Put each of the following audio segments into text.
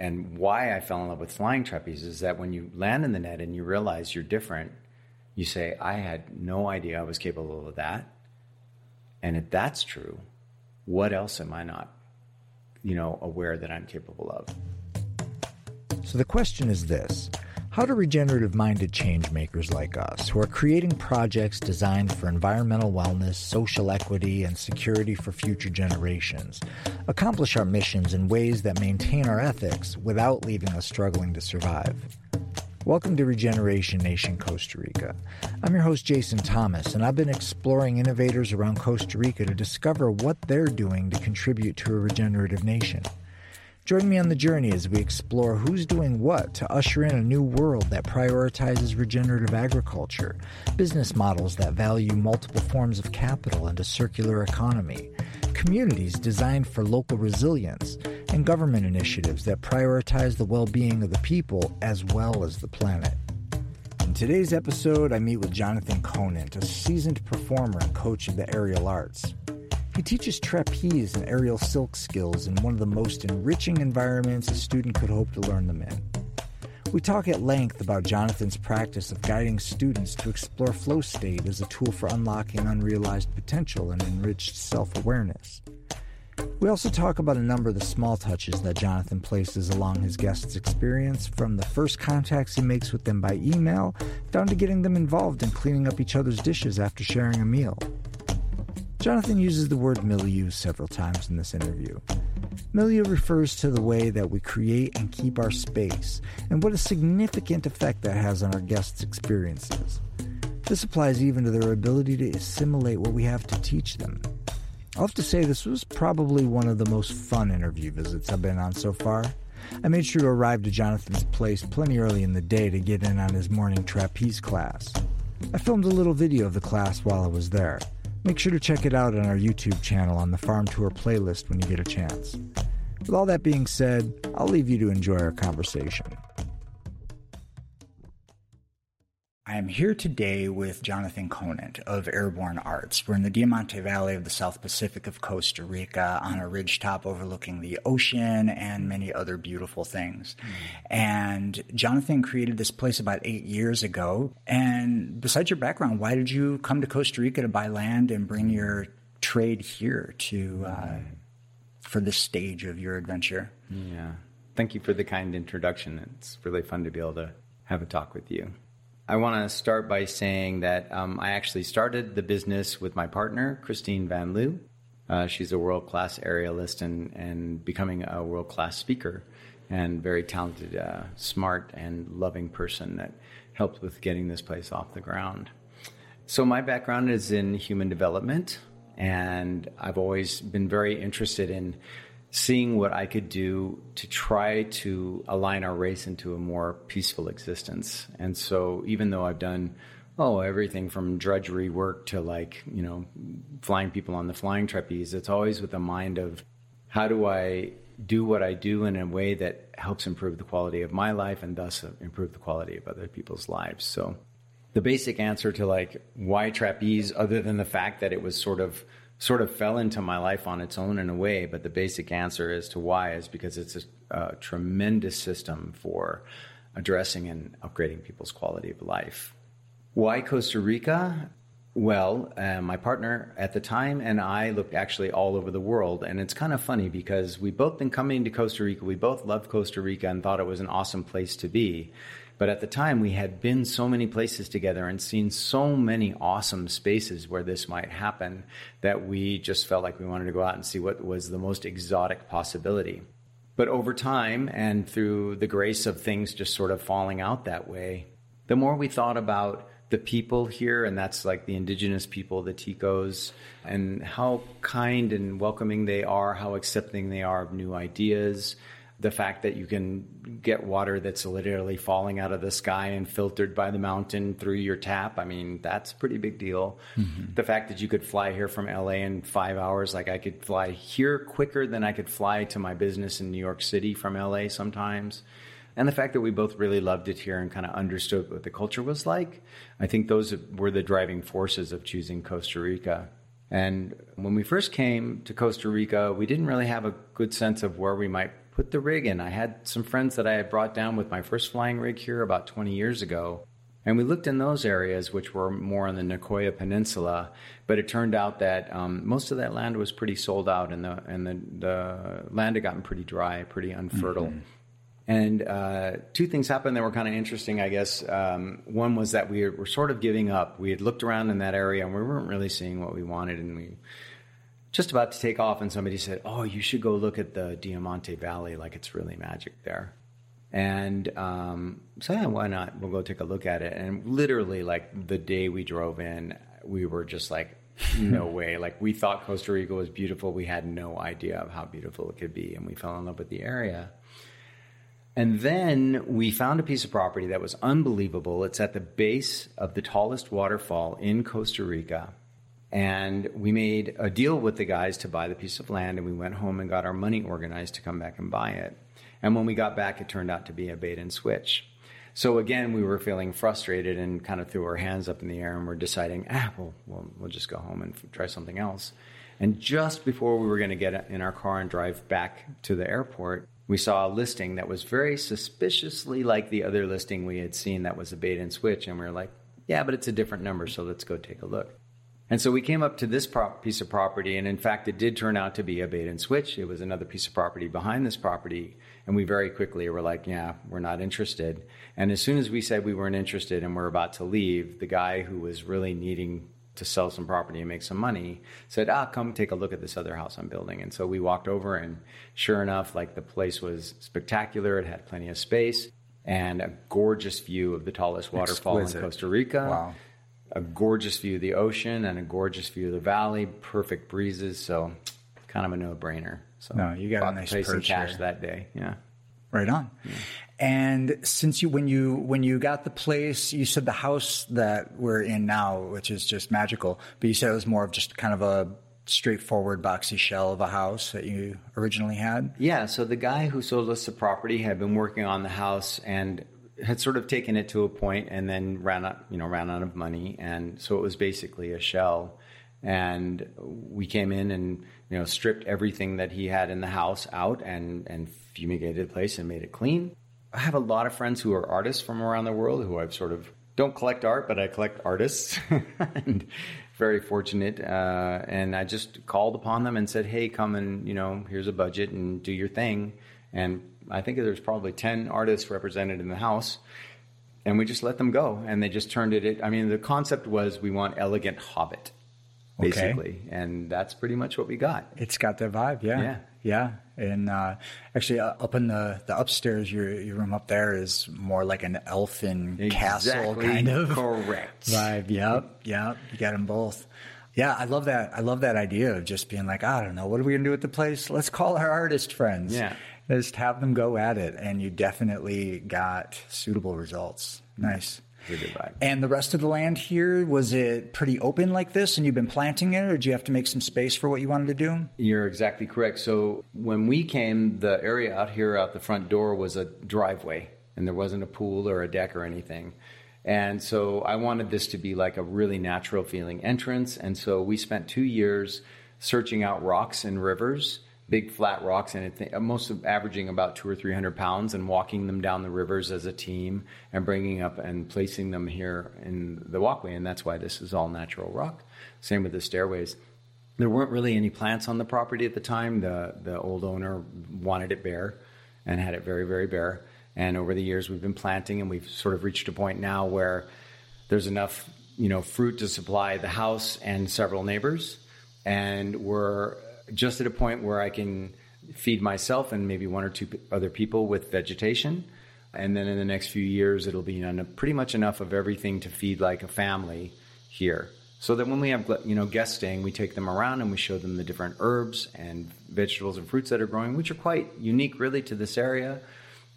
and why I fell in love with flying trapeze is that when you land in the net and you realize you're different, you say, I had no idea I was capable of that. And if that's true, what else am I not, you know, aware that I'm capable of? So the question is this How do regenerative minded change makers like us, who are creating projects designed for environmental wellness, social equity, and security for future generations, accomplish our missions in ways that maintain our ethics without leaving us struggling to survive? Welcome to Regeneration Nation Costa Rica. I'm your host, Jason Thomas, and I've been exploring innovators around Costa Rica to discover what they're doing to contribute to a regenerative nation. Join me on the journey as we explore who's doing what to usher in a new world that prioritizes regenerative agriculture, business models that value multiple forms of capital and a circular economy, communities designed for local resilience, and government initiatives that prioritize the well being of the people as well as the planet. In today's episode, I meet with Jonathon Conant, a seasoned performer and coach of the aerial arts. He teaches trapeze and aerial silk skills in one of the most enriching environments a student could hope to learn them in. We talk at length about Jonathon's practice of guiding students to explore flow state as a tool for unlocking unrealized potential and enriched self awareness. We also talk about a number of the small touches that Jonathon places along his guests' experience, from the first contacts he makes with them by email down to getting them involved in cleaning up each other's dishes after sharing a meal. Jonathon uses the word milieu several times in this interview. Milieu refers to the way that we create and keep our space, and what a significant effect that has on our guests' experiences. This applies even to their ability to assimilate what we have to teach them. I'll have to say, this was probably one of the most fun interview visits I've been on so far. I made sure to arrive to Jonathon's place plenty early in the day to get in on his morning trapeze class. I filmed a little video of the class while I was there. Make sure to check it out on our YouTube channel on the Farm Tour playlist when you get a chance. With all that being said, I'll leave you to enjoy our conversation. I am here today with Jonathon Conant of Airborne Arts. We're in the Diamante Valley of the South Pacific of Costa Rica on a ridgetop overlooking the ocean and many other beautiful things. And Jonathon created this place about eight years ago. And besides your background, why did you come to Costa Rica to buy land and bring your trade here to uh, for this stage of your adventure? Yeah. Thank you for the kind introduction. It's really fun to be able to have a talk with you. I want to start by saying that um, I actually started the business with my partner, Christine Van Loo. Uh, she's a world class aerialist and, and becoming a world class speaker and very talented, uh, smart, and loving person that helped with getting this place off the ground. So, my background is in human development, and I've always been very interested in seeing what I could do to try to align our race into a more peaceful existence. And so, even though I've done oh everything from drudgery work to like you know flying people on the flying trapeze, it's always with the mind of how do I do what I do in a way that helps improve the quality of my life and thus improve the quality of other people's lives. So. The basic answer to like why trapeze, other than the fact that it was sort of sort of fell into my life on its own in a way. But the basic answer as to why is because it's a, a tremendous system for addressing and upgrading people's quality of life. Why Costa Rica? Well, uh, my partner at the time and I looked actually all over the world. And it's kind of funny because we both been coming to Costa Rica. We both loved Costa Rica and thought it was an awesome place to be. But at the time, we had been so many places together and seen so many awesome spaces where this might happen that we just felt like we wanted to go out and see what was the most exotic possibility. But over time, and through the grace of things just sort of falling out that way, the more we thought about the people here, and that's like the indigenous people, the Ticos, and how kind and welcoming they are, how accepting they are of new ideas, the fact that you can get water that's literally falling out of the sky and filtered by the mountain through your tap. I mean, that's a pretty big deal. Mm-hmm. The fact that you could fly here from LA in five hours, like I could fly here quicker than I could fly to my business in New York City from LA sometimes. And the fact that we both really loved it here and kind of understood what the culture was like, I think those were the driving forces of choosing Costa Rica. And when we first came to Costa Rica, we didn't really have a good sense of where we might put the rig in. I had some friends that I had brought down with my first flying rig here about 20 years ago. And we looked in those areas, which were more on the Nicoya Peninsula, but it turned out that um, most of that land was pretty sold out, and the and the, the land had gotten pretty dry, pretty unfertile. Mm-hmm. And uh, two things happened that were kind of interesting, I guess. Um, one was that we were sort of giving up. We had looked around in that area and we weren't really seeing what we wanted, and we just about to take off, and somebody said, "Oh, you should go look at the Diamante Valley. Like it's really magic there." And um, so yeah, why not? We'll go take a look at it. And literally, like the day we drove in, we were just like, no way. Like we thought Costa Rica was beautiful. We had no idea of how beautiful it could be, and we fell in love with the area. And then we found a piece of property that was unbelievable. It's at the base of the tallest waterfall in Costa Rica. And we made a deal with the guys to buy the piece of land, and we went home and got our money organized to come back and buy it. And when we got back, it turned out to be a bait and switch. So again, we were feeling frustrated and kind of threw our hands up in the air and we're deciding, ah, well, we'll, we'll just go home and try something else. And just before we were going to get in our car and drive back to the airport, we saw a listing that was very suspiciously like the other listing we had seen that was a bait and switch. And we were like, yeah, but it's a different number, so let's go take a look. And so we came up to this piece of property, and in fact, it did turn out to be a bait and switch. It was another piece of property behind this property, and we very quickly were like, "Yeah, we're not interested." And as soon as we said we weren't interested and we're about to leave, the guy who was really needing to sell some property and make some money said, "Ah, come take a look at this other house I'm building." And so we walked over, and sure enough, like the place was spectacular. It had plenty of space and a gorgeous view of the tallest waterfall Exquisite. in Costa Rica. Wow. A gorgeous view of the ocean and a gorgeous view of the valley. Perfect breezes, so kind of a no-brainer. So no, you got a nice place in cash that day. Yeah. Right on. Yeah. And since you when you when you got the place, you said the house that we're in now, which is just magical, but you said it was more of just kind of a straightforward boxy shell of a house that you originally had? Yeah, so the guy who sold us the property had been working on the house and had sort of taken it to a point and then ran out, you know, ran out of money and so it was basically a shell and we came in and you know stripped everything that he had in the house out and and fumigated the place and made it clean I have a lot of friends who are artists from around the world who I've sort of don't collect art, but I collect artists. and very fortunate. Uh, and I just called upon them and said, "Hey, come and you know, here's a budget and do your thing." And I think there's probably ten artists represented in the house, and we just let them go, and they just turned it. I mean, the concept was we want elegant Hobbit, basically, okay. and that's pretty much what we got. It's got that vibe, yeah. Yeah. Yeah, and uh, actually, uh, up in the, the upstairs, your your room up there is more like an elfin exactly castle kind of correct vibe. Yep, yep. You got them both. Yeah, I love that. I love that idea of just being like, I don't know, what are we gonna do with the place? Let's call our artist friends. Yeah, just have them go at it, and you definitely got suitable results. Nice a good vibe. And the rest of the land here, was it pretty open like this and you've been planting it, or did you have to make some space for what you wanted to do? You're exactly correct. So when we came, the area out here out the front door was a driveway, and there wasn't a pool or a deck or anything. And so I wanted this to be like a really natural feeling entrance. And so we spent two years searching out rocks and rivers big flat rocks and most of averaging about two or three hundred pounds and walking them down the rivers as a team and bringing up and placing them here in the walkway. And that's why this is all natural rock. Same with the stairways. There weren't really any plants on the property at the time. The the old owner wanted it bare and had it very very bare. And over the years we've been planting and we've sort of reached a point now where there's enough you know fruit to supply the house and several neighbors. And we're just at a point where I can feed myself and maybe one or two other people with vegetation. And then in the next few years, it'll be pretty much enough of everything to feed like a family here. So that when we have you know guests staying, we take them around and we show them the different herbs and vegetables and fruits that are growing, which are quite unique really to this area.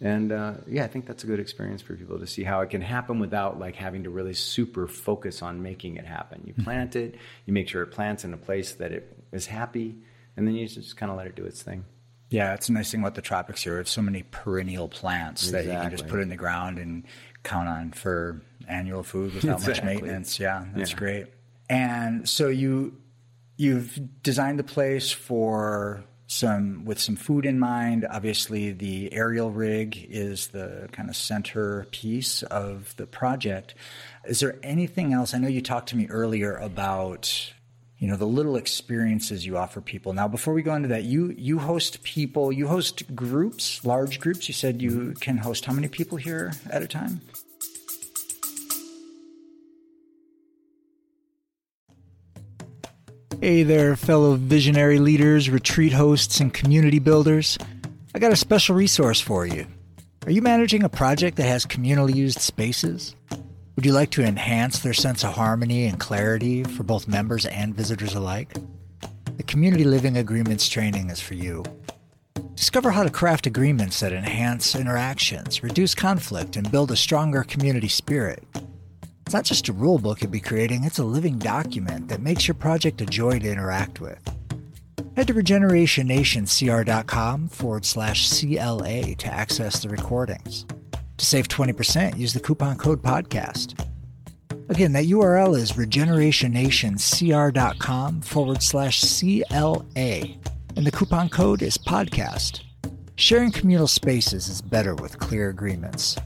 And uh, yeah, I think that's a good experience for people to see how it can happen without like having to really super focus on making it happen. You mm-hmm. plant it, you make sure it plants in a place that it is happy, and then you just kind of let it do its thing. Yeah, it's a nice thing about the tropics here. We have so many perennial plants exactly. that you can just put in the ground and count on for annual food without exactly. much maintenance. Yeah, that's yeah. great. And so you you've designed the place for some with some food in mind. Obviously, the aerial rig is the kind of center piece of the project. Is there anything else? I know you talked to me earlier about you know the little experiences you offer people now before we go into that you you host people you host groups large groups you said you mm-hmm. can host how many people here at a time Hey there, fellow visionary leaders, retreat hosts, and community builders. I got a special resource for you. Are you managing a project that has communally used spaces? Would you like to enhance their sense of harmony and clarity for both members and visitors alike? The Community Living Agreements training is for you. Discover how to craft agreements that enhance interactions, reduce conflict, and build a stronger community spirit. It's not just a rule book you'll be creating, it's a living document that makes your project a joy to interact with. Head to regenerationnationscr.com forward slash CLA to access the recordings. To save 20%, use the coupon code podcast. Again, that URL is regenerationnationscr.com forward slash CLA, and the coupon code is podcast. Sharing communal spaces is better with clear agreements.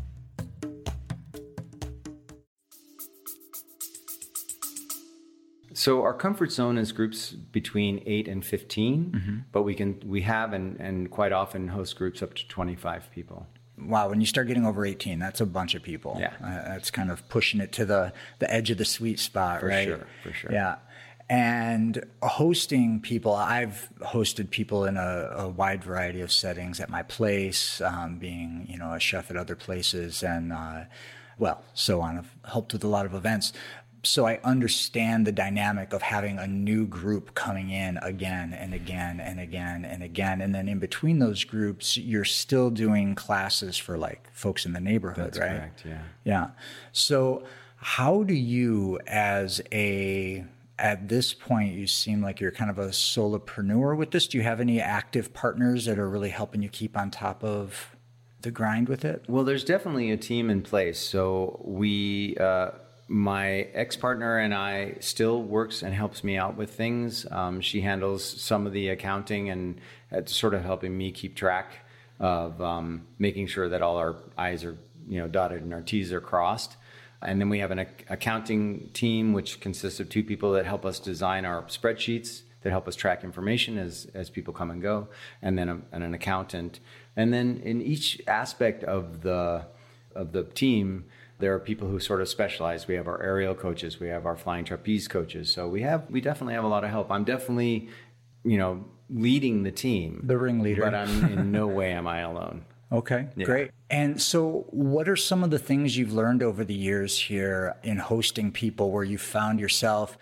So our comfort zone is groups between eight and 15 mm-hmm. but we can we have and, and quite often host groups up to twenty five people. Wow, when you start getting over eighteen, that's a bunch of people. Yeah, uh, that's kind of pushing it to the the edge of the sweet spot, for right? sure, for sure. Yeah, and hosting people, I've hosted people in a, a, wide variety of settings at my place, um, being you know a chef at other places, and uh, well, so on. I've helped with a lot of events so I understand the dynamic of having a new group coming in again and again and again and again. And then in between those groups, you're still doing classes for like folks in the neighborhood, That's right? Correct, yeah. Yeah. So how do you as a at this point you seem like you're kind of a solopreneur with this. Do you have any active partners that are really helping you keep on top of the grind with it? Well, there's definitely a team in place. So we uh, my ex partner and I still works and helps me out with things. Um, she handles some of the accounting and it's sort of helping me keep track of um, making sure that all our I's are you know dotted and our T's are crossed. And then we have an accounting team which consists of two people that help us design our spreadsheets that help us track information as as people come and go, and then a, and an accountant. And then in each aspect of the of the team there are people who sort of specialize. We have our aerial coaches, we have our flying trapeze coaches. So we have we definitely have a lot of help. I'm definitely, you know, leading the team. The ringleader. But I'm in no way am I alone. Okay, yeah. great. And so, what are some of the things you've learned over the years here in hosting people where you found yourself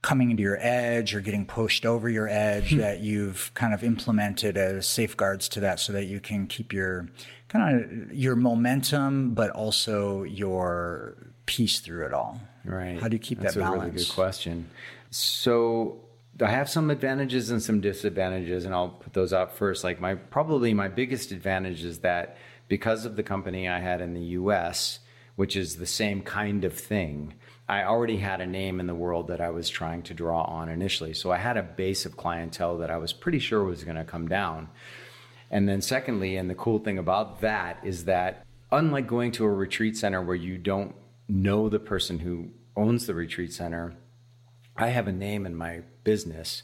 coming into your edge or getting pushed over your edge hmm. that you've kind of implemented as safeguards to that so that you can keep your kind of your momentum, but also your peace through it all. Right. How do you keep That's that balance? That's a really good question. So I have some advantages and some disadvantages, and I'll put those out first. Like my probably my biggest advantage is that because of the company I had in the U.S., which is the same kind of thing. I already had a name in the world that I was trying to draw on initially. So I had a base of clientele that I was pretty sure was going to come down. And then, secondly, and the cool thing about that is that unlike going to a retreat center where you don't know the person who owns the retreat center, I have a name in my business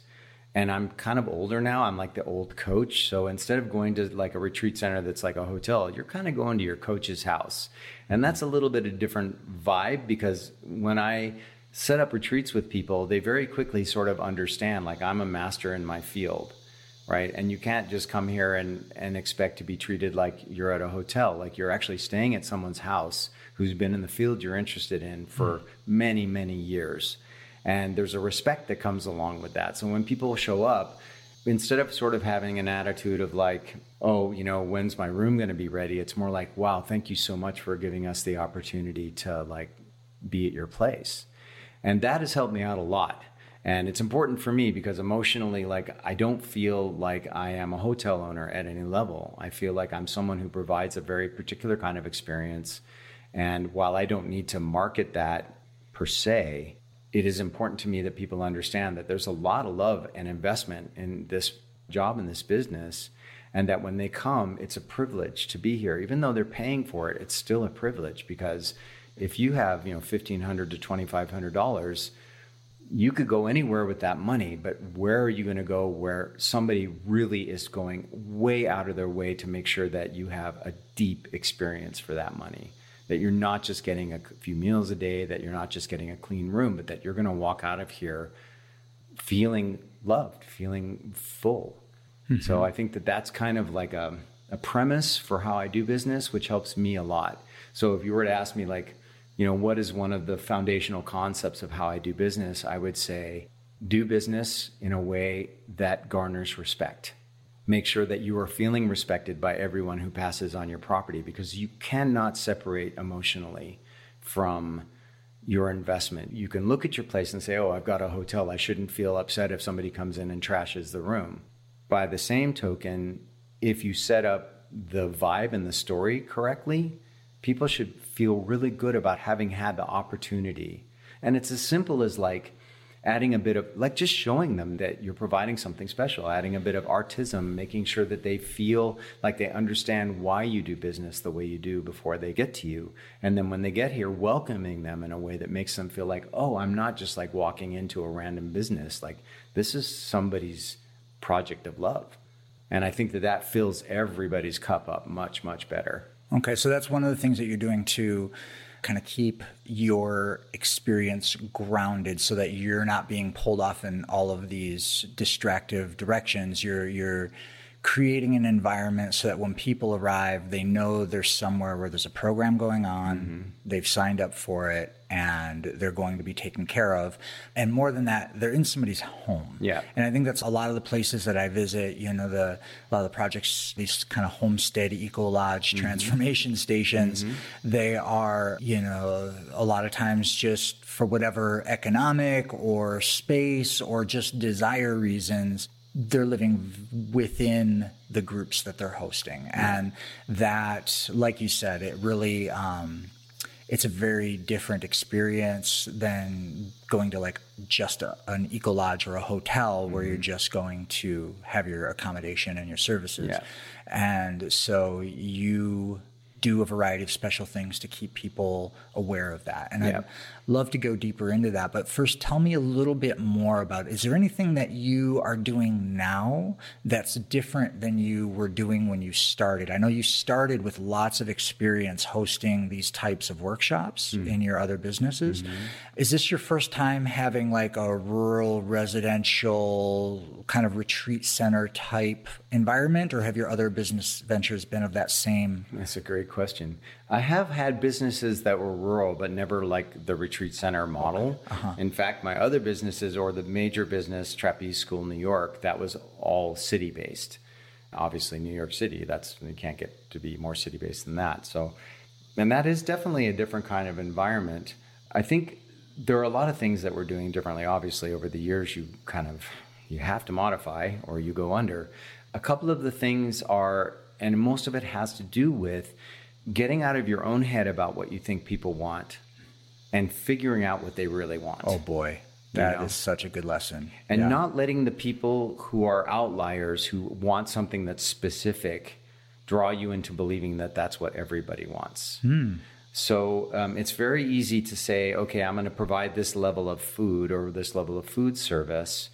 and I'm kind of older now. I'm like the old coach. So instead of going to like a retreat center that's like a hotel, you're kind of going to your coach's house. And that's a little bit of a different vibe because when I set up retreats with people, they very quickly sort of understand like I'm a master in my field right? And you can't just come here and, and expect to be treated like you're at a hotel, like you're actually staying at someone's house who's been in the field you're interested in for mm. many, many years. And there's a respect that comes along with that. So when people show up, instead of sort of having an attitude of like, oh, you know, when's my room going to be ready? It's more like, wow, thank you so much for giving us the opportunity to like be at your place. And that has helped me out a lot and it's important for me because emotionally like i don't feel like i am a hotel owner at any level i feel like i'm someone who provides a very particular kind of experience and while i don't need to market that per se it is important to me that people understand that there's a lot of love and investment in this job in this business and that when they come, it's a privilege to be here. Even though they're paying for it, it's still a privilege because if you have, you know, 1,500 to $2,500, you could go anywhere with that money, but where are you going to go where somebody really is going way out of their way to make sure that you have a deep experience for that money? That you're not just getting a few meals a day, that you're not just getting a clean room, but that you're going to walk out of here feeling loved, feeling full. Mm-hmm. So I think that that's kind of like a, a premise for how I do business, which helps me a lot. So if you were to ask me, like, you know, what is one of the foundational concepts of how I do business? I would say do business in a way that garners respect. Make sure that you are feeling respected by everyone who passes on your property because you cannot separate emotionally from your investment. You can look at your place and say, Oh, I've got a hotel. I shouldn't feel upset if somebody comes in and trashes the room. By the same token, if you set up the vibe and the story correctly, people should feel really good about having had the opportunity. And it's as simple as like adding a bit of, like just showing them that you're providing something special, adding a bit of artism, making sure that they feel like they understand why you do business the way you do before they get to you. And then when they get here, welcoming them in a way that makes them feel like, oh, I'm not just like walking into a random business. Like this is somebody's project of love. And I think that that fills everybody's cup up much, much better. Okay, so that's one of the things that you're doing to kind of keep your experience grounded so that you're not being pulled off in all of these distractive directions. You're you're creating an environment so that when people arrive, they know there's somewhere where there's a program going on, mm-hmm. they've signed up for it, and they're going to be taken care of. And more than that, they're in somebody's home. Yeah. And I think that's a lot of the places that I visit, you know, the a lot of the projects, these kind of homestead, eco lodge, mm-hmm. transformation stations, mm-hmm. they are, you know, a lot of times just for whatever economic or space or just desire reasons they're living within the groups that they're hosting and that like you said it really um, it's a very different experience than going to like just a, an eco lodge or a hotel where mm-hmm. you're just going to have your accommodation and your services yeah. and so you do a variety of special things to keep people aware of that. And yeah. I'd love to go deeper into that. But first, tell me a little bit more about is there anything that you are doing now that's different than you were doing when you started? I know you started with lots of experience hosting these types of workshops mm. in your other businesses. Mm-hmm. Is this your first time having like a rural residential kind of retreat center type environment, or have your other business ventures been of that same? That's a great question. I have had businesses that were rural, but never like the retreat center model. Uh-huh. In fact, my other businesses, or the major business, Trapeze School New York, that was all city based. Obviously, New York City, that's you can't get to be more city based than that. So, and that is definitely a different kind of environment. I think there are a lot of things that we're doing differently. Obviously, over the years, you kind of you have to modify or you go under. A couple of the things are, and most of it has to do with getting out of your own head about what you think people want and figuring out what they really want. Oh boy. that you know? is such a good lesson. And yeah. not letting the people who are outliers who want something that's specific draw you into believing that that's what everybody wants. Hmm. So um, it's very easy to say, okay, I'm going to provide this level of food or this level of food service.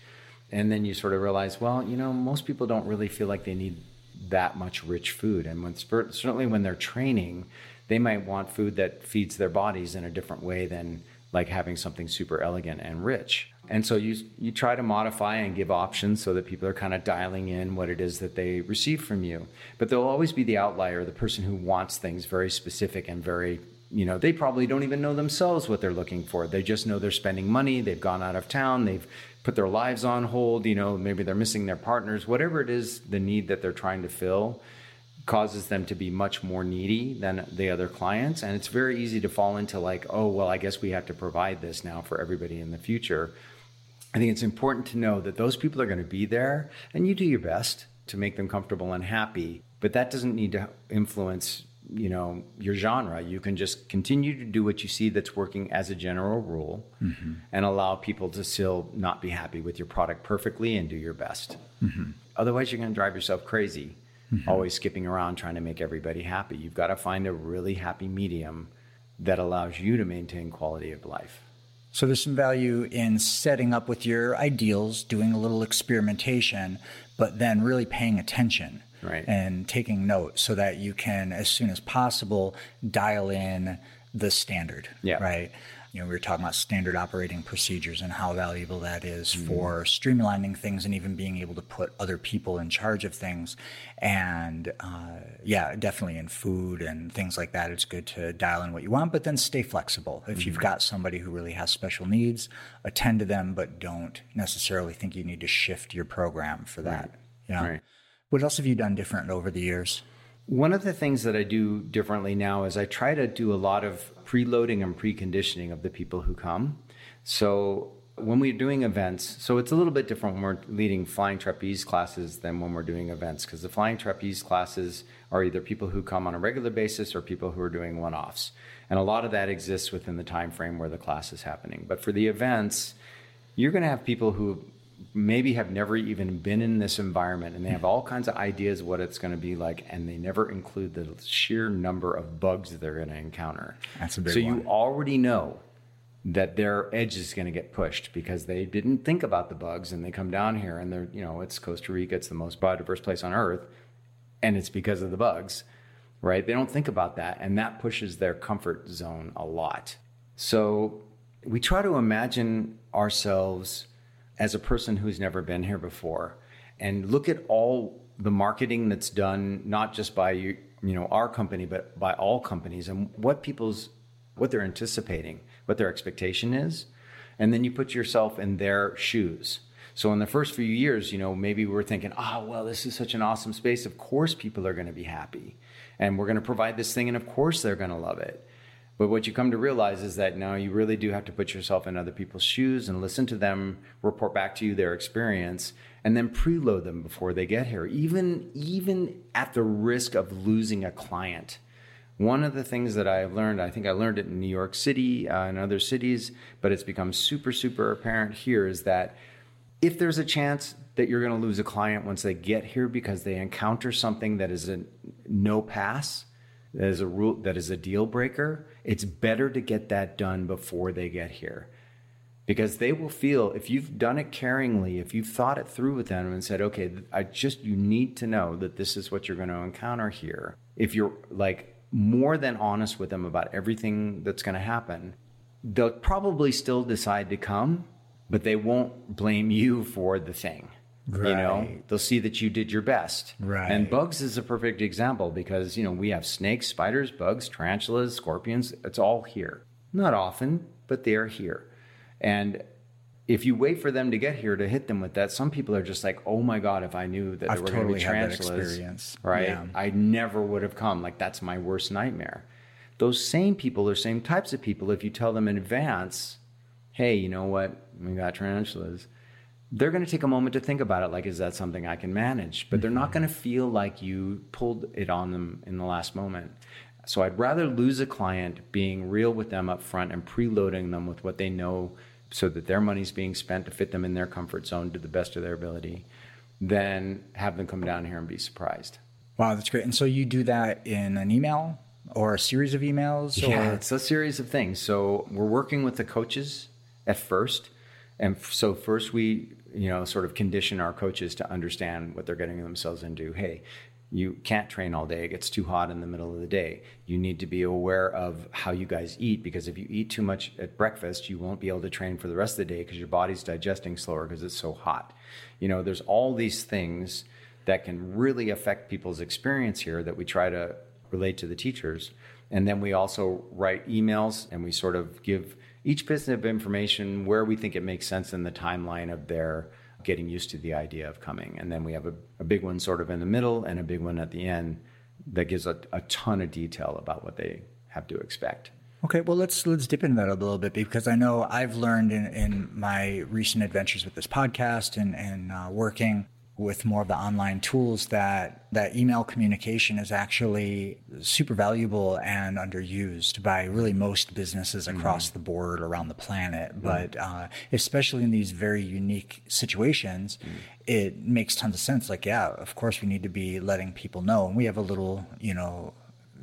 And then you sort of realize, well, you know, most people don't really feel like they need that much rich food. And when certainly when they're training, they might want food that feeds their bodies in a different way than like having something super elegant and rich. And so you you try to modify and give options so that people are kind of dialing in what it is that they receive from you. But there'll always be the outlier, the person who wants things very specific and very you know, they probably don't even know themselves what they're looking for. They just know they're spending money, they've gone out of town, they've put their lives on hold, you know, maybe they're missing their partners, whatever it is, the need that they're trying to fill causes them to be much more needy than the other clients. And it's very easy to fall into like, oh, well, I guess we have to provide this now for everybody in the future. I think it's important to know that those people are going to be there and you do your best to make them comfortable and happy, but that doesn't need to influence you know your genre you can just continue to do what you see that's working as a general rule mm-hmm. and allow people to still not be happy with your product perfectly and do your best mm-hmm. otherwise you're going to drive yourself crazy mm-hmm. always skipping around trying to make everybody happy you've got to find a really happy medium that allows you to maintain quality of life so there's some value in setting up with your ideals doing a little experimentation but then really paying attention right. and taking notes so that you can, as soon as possible, dial in the standard. Yeah. Right. You know, we were talking about standard operating procedures and how valuable that is mm for streamlining things and even being able to put other people in charge of things. And uh, yeah, definitely in food and things like that, it's good to dial in what you want, but then stay flexible. If mm you've mm-hmm. got somebody who really has special needs, attend to them, but don't necessarily think you need to shift your program for that. Right. You know? Right. What else have you done different over the years? One of the things that I do differently now is I try to do a lot of preloading and preconditioning of the people who come. So when we're doing events, so it's a little bit different when we're leading flying trapeze classes than when we're doing events because the flying trapeze classes are either people who come on a regular basis or people who are doing one-offs. And a lot of that exists within the time frame where the class is happening. But for the events, you're going to have people who maybe have never even been in this environment and they have all kinds of ideas what it's going to be like and they never include the sheer number of bugs that they're going to encounter. That's a big so one. you already know that their edge is going to get pushed because they didn't think about the bugs and they come down here and they're you know it's costa rica it's the most biodiverse place on earth and it's because of the bugs right? They don't think about that and that pushes their comfort zone a lot. So we try to imagine ourselves as a person who's never been here before. And look at all the marketing that's done not just by you you know our company but by all companies and what people's what they're anticipating what their expectation is. And then you put yourself in their shoes. So in the first few years you know maybe we're thinking oh well this is such an awesome space. Of course people are going to be happy. And we're going to provide this thing and of course they're going to love it but what you come to realize is that now you really do have to put yourself in other people's shoes and listen to them report back to you their experience and then preload them before they get here, even, even at the risk of losing a client. One of the things that I've learned, I think I learned it in New York City uh, and other cities, but it's become super, super apparent here is that if there's a chance that you're going to lose a client once they get here because they encounter something that is a no pass, that is a rule that is a deal breaker, it's better to get that done before they get here. Because they will feel if you've done it caringly, if you've thought it through with them and said, okay, I just, you need to know that this is what you're going to encounter here. If you're like more than honest with them about everything that's going to happen, they'll probably still decide to come, but they won't blame you for the thing. Right. You know, they'll see that you did your best. Right. And bugs is a perfect example because, you know, we have snakes, spiders, bugs, tarantulas, scorpions. It's all here. Not often, but they are here. And if you wait for them to get here to hit them with that, some people are just like, "Oh my god, if I knew that I've there were totally going to be tarantulas, right? Yeah. I never would have come. Like that's my worst nightmare." Those same people are same types of people. If you tell them in advance, "Hey, you know what? We got tarantulas." They're going to take a moment to think about it like is that something i can manage? But they're not mm-hmm. going to feel like you pulled it on them in the last moment. So i'd rather lose a client being real with them up front and preloading them with what they know so that their money's being spent to fit them in their comfort zone to the best of their ability than have them come down here and be surprised. Wow that's great. And so you do that in an email or a series of emails yeah it's a series of things. So we're working with the coaches at first. And so first we you know, sort of condition our coaches to understand what they're getting themselves into. Hey, you can't train all day. It gets too hot in the middle of the day. You need to be aware of how you guys eat because if you eat too much at breakfast, you won't be able to train for the rest of the day because your body's digesting slower because it's so hot. You know, there's all these things that can really affect people's experience here that we try to relate to the teachers. And then we also write emails and we sort of give each piece of information where we think it makes sense in the timeline of their getting used to the idea of coming. And then we have a, a big one sort of in the middle and a big one at the end that gives a, a ton of detail about what they have to expect. Okay, well let's let's dip into that a little bit because I know I've learned in, in my recent adventures with this podcast and and uh, working with more of the online tools that that email communication is actually super valuable and underused by really most businesses across mm-hmm. the board around the planet. Mm-hmm. But uh, especially in these very unique situations, mm-hmm. it makes tons of sense. Like, yeah, of course we need to be letting people know, and we have a little, you know,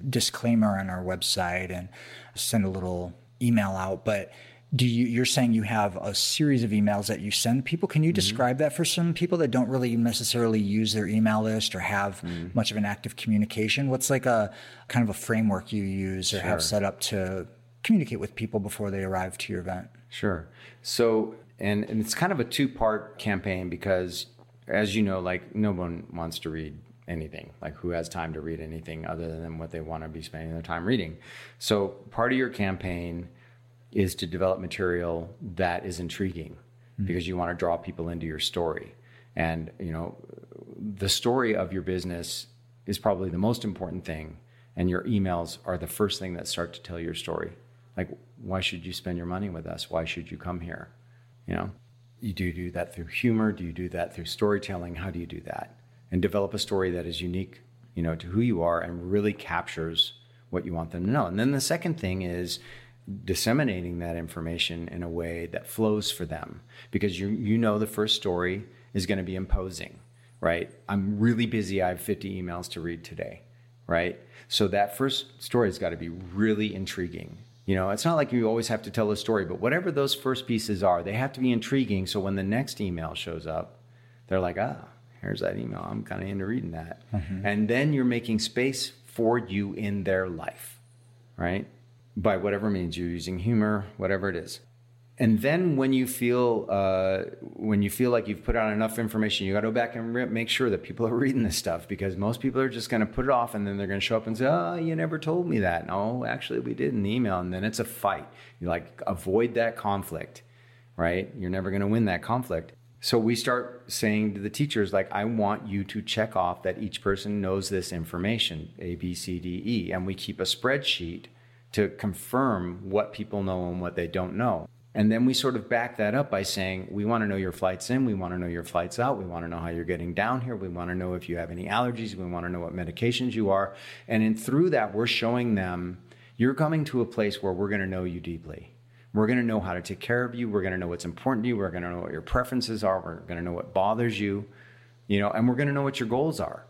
disclaimer on our website and send a little email out, but do you you're saying you have a series of emails that you send people can you mm-hmm. describe that for some people that don't really necessarily use their email list or have mm-hmm. much of an active communication what's like a kind of a framework you use or sure. have set up to communicate with people before they arrive to your event sure so and, and it's kind of a two part campaign because as you know like no one wants to read anything like who has time to read anything other than what they want to be spending their time reading so part of your campaign is to develop material that is intriguing mm-hmm. because you want to draw people into your story. And, you know, the story of your business is probably the most important thing. And your emails are the first thing that start to tell your story. Like, why should you spend your money with us? Why should you come here? You know, you do do that through humor? Do you do that through storytelling? How do you do that? And develop a story that is unique, you know, to who you are and really captures what you want them to know. And then the second thing is disseminating that information in a way that flows for them. Because you you know the first story is going to be imposing right? I'm really busy i have 50 emails to read today right? So that first story has got to be really intriguing. You know it's not like you always have to tell a story but whatever those first pieces are they have to be intriguing. So when the next email shows up they're like ah here's that email. I'm kind of into reading that. Mm-hmm. and then you're making space for you in their life right by whatever means you're using humor, whatever it is. And then when you feel uh, when you feel like you've put out enough information, you got to go back and re- make sure that people are reading this stuff because most people are just going to put it off and then they're going to show up and say, "Oh, you never told me that." No, actually, we did in the email, and then it's a fight. You like avoid that conflict, right? You're never going to win that conflict. So we start saying to the teachers, like, I want you to check off that each person knows this information, A, B, C, D, E, and we keep a spreadsheet to confirm what people know and what they don't know. And then we sort of back that up by saying, we want to know your flights in, we want to know your flights out, we want to know how you're getting down here, we want to know if you have any allergies, we want to know what medications you are. And in, through that, we're showing them you're coming to a place where we're going to know you deeply. We're going to know how to take care of you, we're going to know what's important to you, we're going to know what your preferences are, we're going to know what bothers you, you know, and we're going to know what your goals are.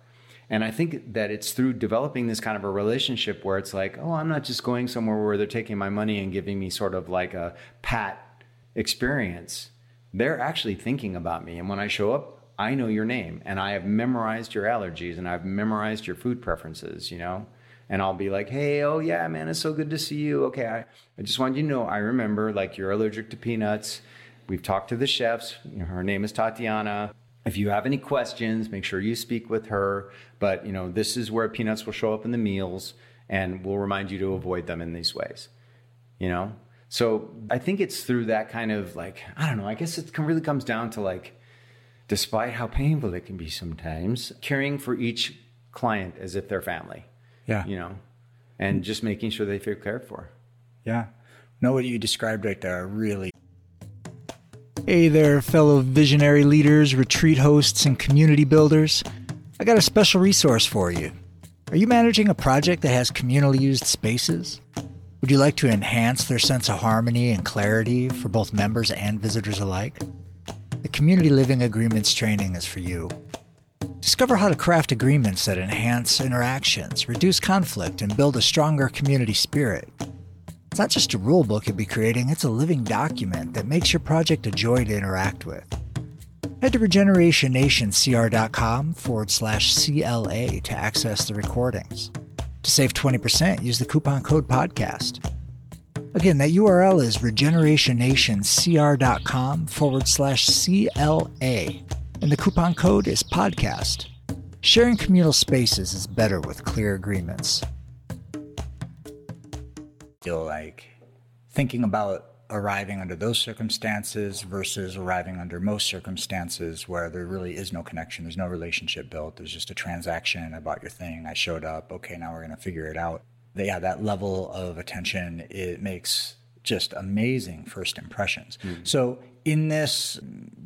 And I think that it's through developing this kind of a relationship where it's like, oh, I'm not just going somewhere where they're taking my money and giving me sort of like a pat experience. They're actually thinking about me. And when I show up, I know your name and I have memorized your allergies and I've memorized your food preferences, you know? And I'll be like, hey, oh yeah, man, it's so good to see you. Okay, I, I just want you to know I remember like you're allergic to peanuts. We've talked to the chefs. Her name is Tatiana if you have any questions, make sure you speak with her. But you know, this is where peanuts will show up in the meals, and we'll remind you to avoid them in these ways. You know, so I think it's through that kind of like I don't know. I guess it really comes down to like, despite how painful it can be sometimes, caring for each client as if they're family. Yeah, you know, and just making sure they feel cared for. Yeah, know what you described right there really Hey there, fellow visionary leaders, retreat hosts, and community builders. I got a special resource for you. Are you managing a project that has communally used spaces? Would you like to enhance their sense of harmony and clarity for both members and visitors alike? The Community Living Agreements training is for you. Discover how to craft agreements that enhance interactions, reduce conflict, and build a stronger community spirit. It's not just a rule book you'll be creating, it's a living document that makes your project a joy to interact with. Head to regenerationnationscr.com forward slash CLA to access the recordings. To save 20%, use the coupon code podcast. Again, that URL is regenerationnationscr.com forward slash CLA, and the coupon code is podcast. Sharing communal spaces is better with clear agreements feel like thinking about arriving under those circumstances versus arriving under most circumstances where there really is no connection, there's no relationship built, there's just a transaction. I bought your thing, I showed up, okay, now we're going to figure it out. Yeah, that level of attention, it makes just amazing first impressions. Mm. So in this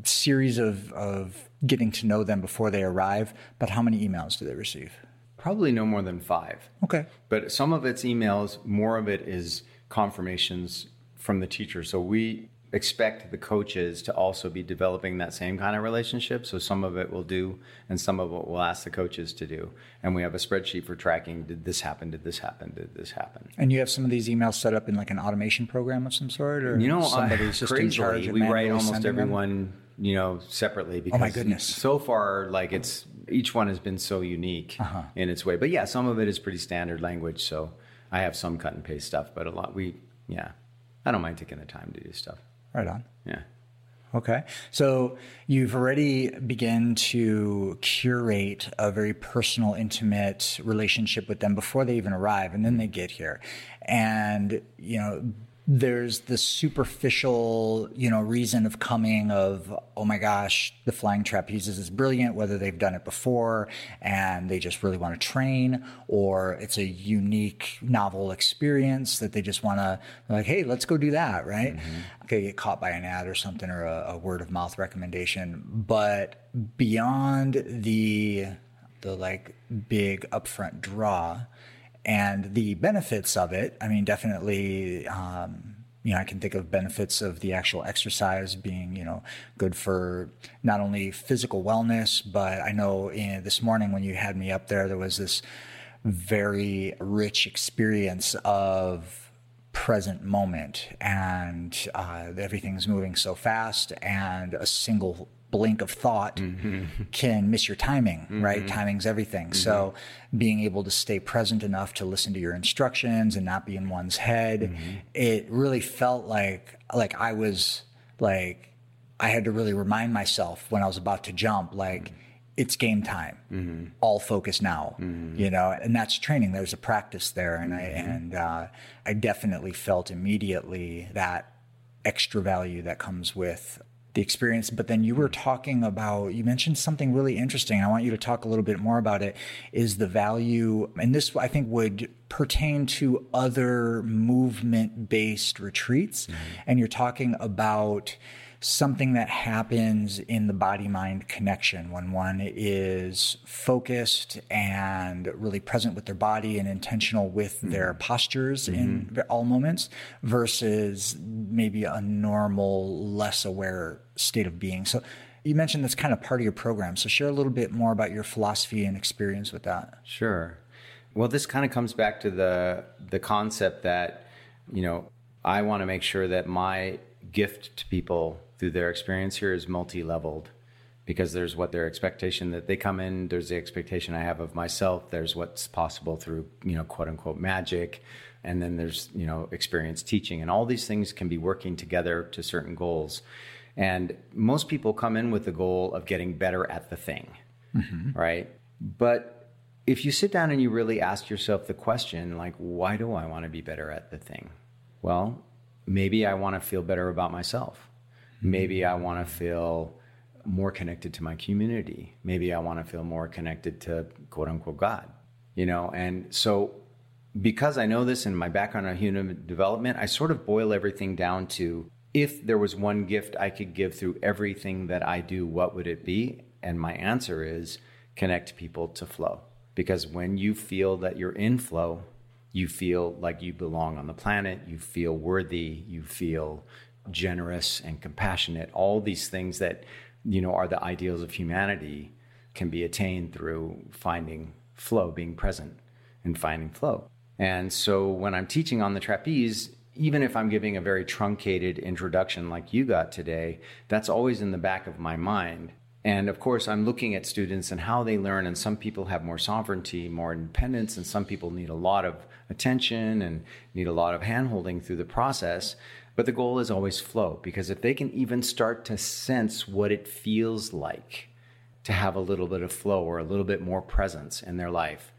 series of, of getting to know them before they arrive, but how many emails do they receive? Probably no more than five. Okay. But some of it's emails, more of it is confirmations from the teacher. So we expect the coaches to also be developing that same kind of relationship. So some of it will do, and some of it will ask the coaches to do. And we have a spreadsheet for tracking: did this happen? Did this happen? Did this happen? And you have some of these emails set up in like an automation program of some sort, or you know, somebody's uh, just in charge. Of we write almost sending them? everyone, you know, separately because Oh my goodness. so far, like it's each one has been so unique Uh-huh. in its way. But yeah, some of it is pretty standard language. So I have some cut and paste stuff, but a lot we, yeah, I don't mind taking the time to do stuff. Right on. Yeah. Okay. So you've already begun to curate a very personal, intimate relationship with them before they even arrive and then they get here. And, you know, there's the superficial, you know, reason of coming of, oh my gosh, the flying trapezes is brilliant, whether they've done it before and they just really want to train, or it's a unique, novel experience that they just want to, like, hey, let's go do that, right? Mm-hmm. Okay, get caught by an ad or something or a, a word of mouth recommendation. But beyond the, the like big upfront draw, and the benefits of it i mean definitely um, you know i can think of benefits of the actual exercise being you know good for not only physical wellness but i know in, this morning when you had me up there there was this very rich experience of present moment. And uh, everything's moving so fast and a single blink of thought mm-hmm. can miss your timing right? Mm-hmm. Timing's everything. Mm-hmm. So being able to stay present enough to listen to your instructions and not be in one's head it really felt like like i was like i had to really remind myself when i was about to jump like it's game time. All focus now you know? And that's training. There's a practice there. And i and uh, i definitely felt immediately that extra value that comes with the experience but then you were talking about you mentioned something really interesting i want you to talk a little bit more about it is the value and this i think would pertain to other movement based retreats mm-hmm. and you're talking about something that happens in the body mind connection when one is focused and really present with their body and intentional with hmm. their postures in mm-hmm. all moments versus maybe a normal, less aware state of being. So you mentioned that's kind of part of your program. So share a little bit more about your philosophy and experience with that. Sure. Well, this kind of comes back to the the concept that you know I want to make sure that my gift to people through their experience here is multi-leveled because there's what their expectation that they come in there's the expectation i have of myself there's what's possible through you know quote unquote magic and then there's you know experience teaching. And all these things can be working together to certain goals. And most people come in with the goal of getting better at the thing mm-hmm. right? But if you sit down and you really ask yourself the question like why do i want to be better at the thing? Well maybe i want to feel better about myself maybe i want to feel more connected to my community. Maybe i want to feel more connected to quote unquote god you know? And so because i know this in my background on human development i sort of boil everything down to if there was one gift i could give through everything that i do what would it be? And my answer is connect people to flow. Because when you feel that you're in flow you feel like you belong on the planet you feel worthy you feel generous and compassionate all these things that you know are the ideals of humanity can be attained through finding flow being present and finding flow and so when i'm teaching on the trapeze even if i'm giving a very truncated introduction like you got today that's always in the back of my mind and of course, I'm looking at students and how they learn. And some people have more sovereignty, more independence, and some people need a lot of attention and need a lot of handholding through the process. But the goal is always flow because if they can even start to sense what it feels like to have a little bit of flow or a little bit more presence in their life,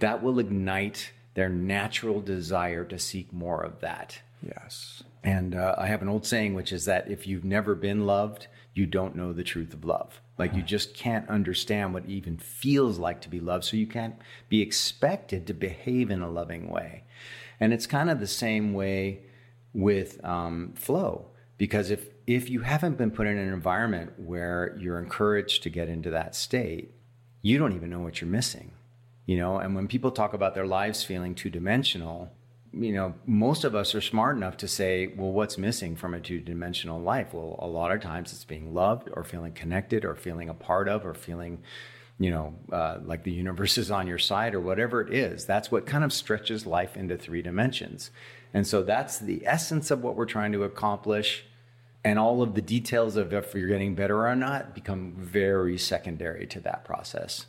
that will ignite their natural desire to seek more of that. Yes. And uh, I have an old saying, which is that if you've never been loved, you don't know the truth of love. Like you just can't understand what it even feels like to be loved. So you can't be expected to behave in a loving way. And it's kind of the same way with um, flow. Because if if you haven't been put in an environment where you're encouraged to get into that state, you don't even know what you're missing. You know, and when people talk about their lives feeling two dimensional, you know, most of us are smart enough to say, well, what's missing from a two dimensional life? Well, a lot of times it's being loved or feeling connected or feeling a part of or feeling, you know, uh, like the universe is on your side or whatever it is. That's what kind of stretches life into three dimensions. And so that's the essence of what we're trying to accomplish. And all of the details of if you're getting better or not become very secondary to that process.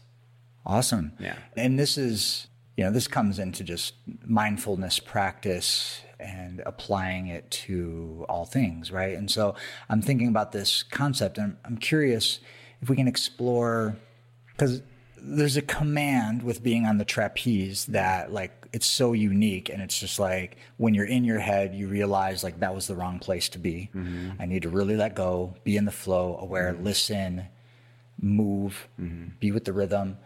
Awesome. Yeah. And this is you know, this comes into just mindfulness practice and applying it to all things, right? And so I'm thinking about this concept and I'm curious if we can explore because there's a command with being on the trapeze that like it's so unique and it's just like when you're in your head you realize like that was the wrong place to be mm-hmm. i need to really let go be in the flow aware mm-hmm. listen move mm-hmm. be with the rhythm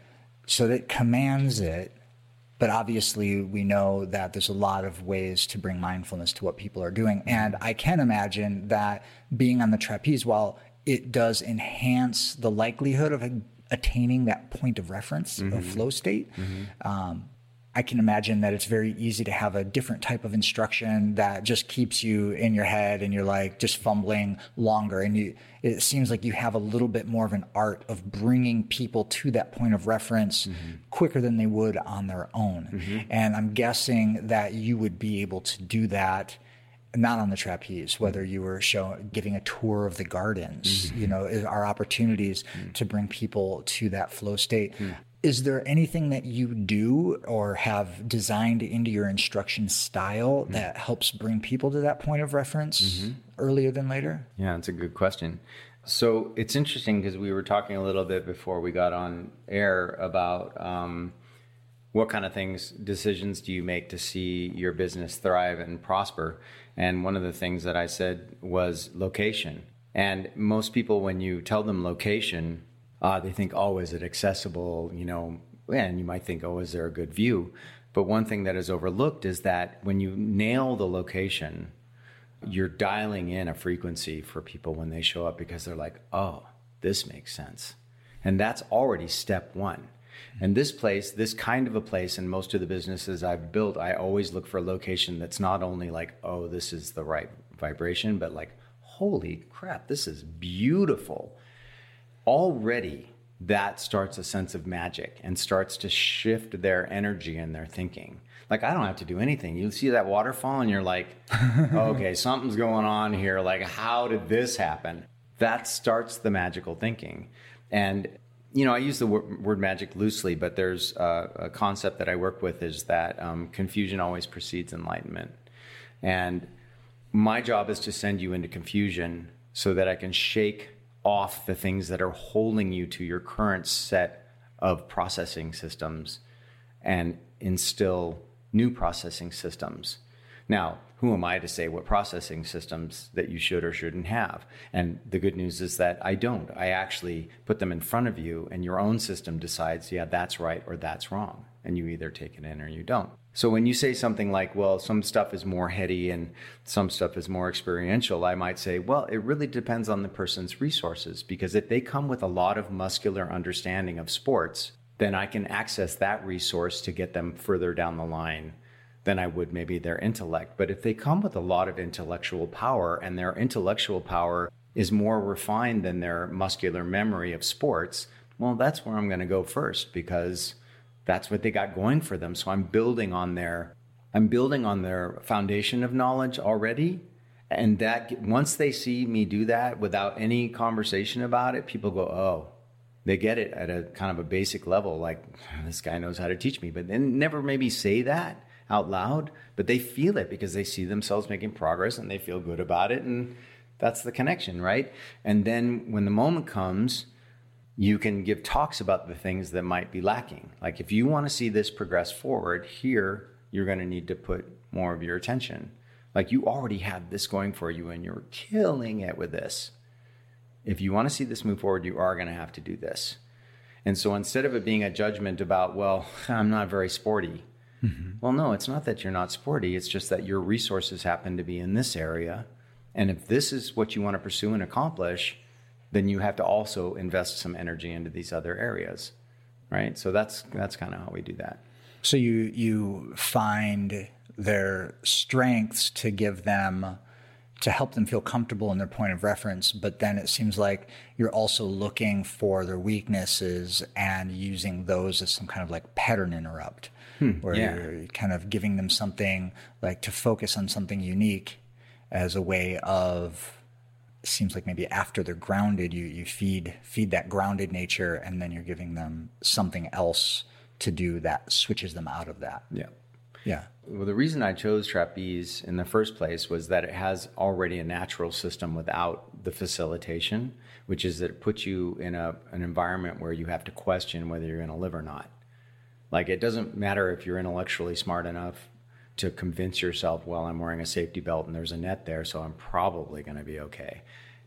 so that commands it but obviously, we know that there's a lot of ways to bring mindfulness to what people are doing. And I can imagine that being on the trapeze, while it does enhance the likelihood of attaining that point of reference mm-hmm. of flow state, mm-hmm. um, I can imagine that it's very easy to have a different type of instruction that just keeps you in your head and you're like just fumbling longer. And you, it seems like you have a little bit more of an art of bringing people to that point of reference mm-hmm. quicker than they would on their own. Mm-hmm. And I'm guessing that you would be able to do that not on the trapeze, whether you were showing, giving a tour of the gardens, mm-hmm. you know, are opportunities mm-hmm. to bring people to that flow state. Mm-hmm is there anything that you do or have designed into your instruction style mm-hmm. that helps bring people to that point of reference mm-hmm. earlier than later? Yeah, that's a good question. So it's interesting because we were talking a little bit before we got on air about um, what kind of things, decisions do you make to see your business thrive and prosper? And one of the things that I said was location. And most people, when you tell them location, uh, they think, oh, is it accessible? You know, and you might think, oh, is there a good view? But one thing that is overlooked is that when you nail the location, you're dialing in a frequency for people when they show up because they're like, oh, this makes sense. And that's already step one. And this place, this kind of a place, and most of the businesses I've built, I always look for a location that's not only like, oh, this is the right vibration, but like, holy crap, this is beautiful already that starts a sense of magic and starts to shift their energy and their thinking. Like I don't have to do anything. You see that waterfall and you're like, okay, something's going on here. Like, how did this happen? That starts the magical thinking. And you know, I use the word, word magic loosely, but there's a, a, concept that I work with is that um, confusion always precedes enlightenment. And my job is to send you into confusion so that I can shake off the things that are holding you to your current set of processing systems and instill new processing systems. Now, who am I to say what processing systems that you should or shouldn't have? And the good news is that I don't. I actually put them in front of you, and your own system decides, yeah, that's right or that's wrong. And you either take it in or you don't. So when you say something like, well, some stuff is more heady and some stuff is more experiential, I might say, well, it really depends on the person's resources because if they come with a lot of muscular understanding of sports, then I can access that resource to get them further down the line than I would maybe their intellect. But if they come with a lot of intellectual power and their intellectual power is more refined than their muscular memory of sports, well, that's where I'm going to go first because that's what they got going for them. So I'm building on their I'm building on their foundation of knowledge already. And that once they see me do that without any conversation about it, people go, "Oh, they get it at a kind of a basic level like this guy knows how to teach me." But they never maybe say that out loud, but they feel it because they see themselves making progress and they feel good about it and that's the connection, right? And then when the moment comes, you can give talks about the things that might be lacking. Like if you want to see this progress forward, here you're going to need to put more of your attention. Like you already have this going for you and you're killing it with this. If you want to see this move forward, you are going to have to do this. And so instead of it being a judgment about, well, I'm not very sporty. Mm-hmm. Well, no, it's not that you're not sporty. It's just that your resources happen to be in this area And if this is what you want to pursue and accomplish, then you have to also invest some energy into these other areas, right? So that's that's kind of how we do that. So you you find their strengths to give them to help them feel comfortable in their point of reference, but then it seems like you're also looking for their weaknesses and using those as some kind of like pattern interrupt, hmm, where yeah. you're kind of giving them something like to focus on something unique as a way of seems like maybe after they're grounded you you feed feed that grounded nature and then you're giving them something else to do that switches them out of that. Yeah. Yeah. Well the reason i chose trapeze in the first place was that it has already a natural system without the facilitation which is that it puts you in a, an environment where you have to question whether you're going to live or not like it doesn't matter if you're intellectually smart enough to convince yourself, well, I'm wearing a safety belt and there's a net there, so I'm probably going to be okay.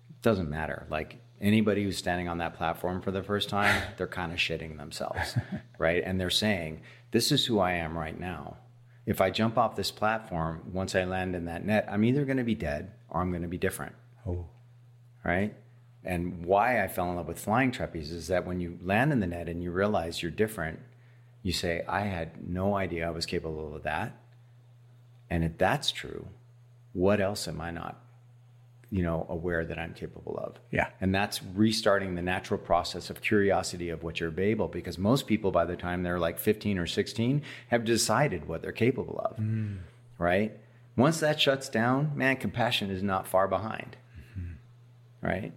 It doesn't matter. Like anybody who's standing on that platform for the first time, they're kind of shitting themselves, right? And they're saying, this is who I am right now. If I jump off this platform, once I land in that net, I'm either going to be dead or I'm going to be different. Oh. Right? And why I fell in love with flying trapeze is that when you land in the net and you realize you're different, you say, I had no idea I was capable of that. And if that's true, what else am I not, you know, aware that I'm capable of? Yeah. And that's restarting the natural process of curiosity of what you're able, because most people, by the time they're like 15 or 16, have decided what they're capable of, mm. right? Once that shuts down, man, compassion is not far behind, mm-hmm. right?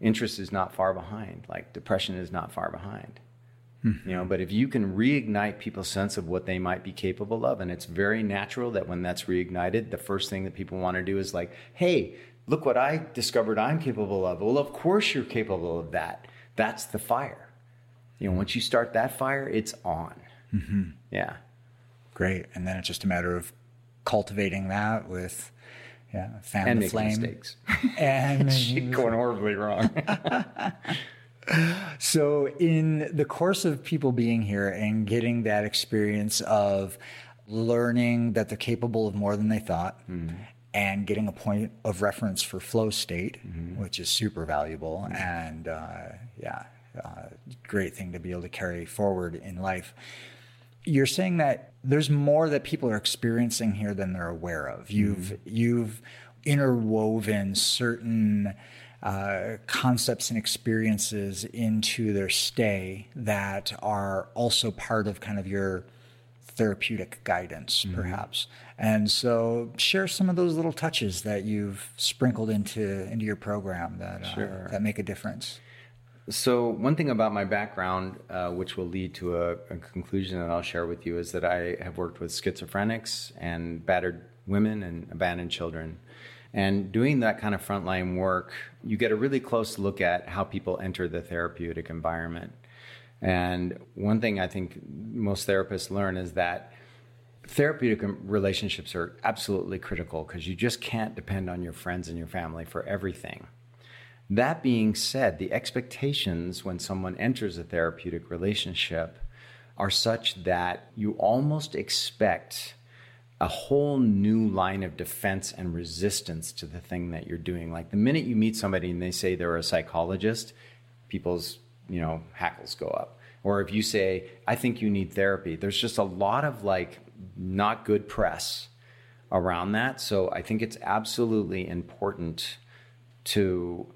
Interest is not far behind. Like depression is not far behind. Mm-hmm. You know, but if you can reignite people's sense of what they might be capable of, and it's very natural that when that's reignited, the first thing that people want to do is like, hey, look what I discovered I'm capable of. Well, of course you're capable of that. That's the fire. You know, once you start that fire, it's on. Mm-hmm. Yeah. Great. And then it's just a matter of cultivating that with yeah, fan and the flame. mistakes. And going horribly wrong. so, in the course of people being here and getting that experience of learning that they're capable of more than they thought, mm-hmm. and getting a point of reference for flow state, mm-hmm. which is super valuable, mm-hmm. and uh, yeah, uh, great thing to be able to carry forward in life. You're saying that there's more that people are experiencing here than they're aware of. You've mm-hmm. you've interwoven certain uh, concepts and experiences into their stay that are also part of kind of your therapeutic guidance, mm-hmm. perhaps. And so, share some of those little touches that you've sprinkled into into your program that uh, sure. uh, that make a difference. So, one thing about my background, uh, which will lead to a, a, conclusion that I'll share with you, is that I have worked with schizophrenics and battered women and abandoned children. And doing that kind of frontline work, you get a really close look at how people enter the therapeutic environment. And one thing I think most therapists learn is that therapeutic relationships are absolutely critical because you just can't depend on your friends and your family for everything. That being said, the expectations when someone enters a therapeutic relationship are such that you almost expect a whole new line of defense and resistance to the thing that you're doing. Like the minute you meet somebody and they say they're a psychologist, people's, you know, hackles go up. Or if you say, I think you need therapy, there's just a lot of like not good press around that. So I think it's absolutely important to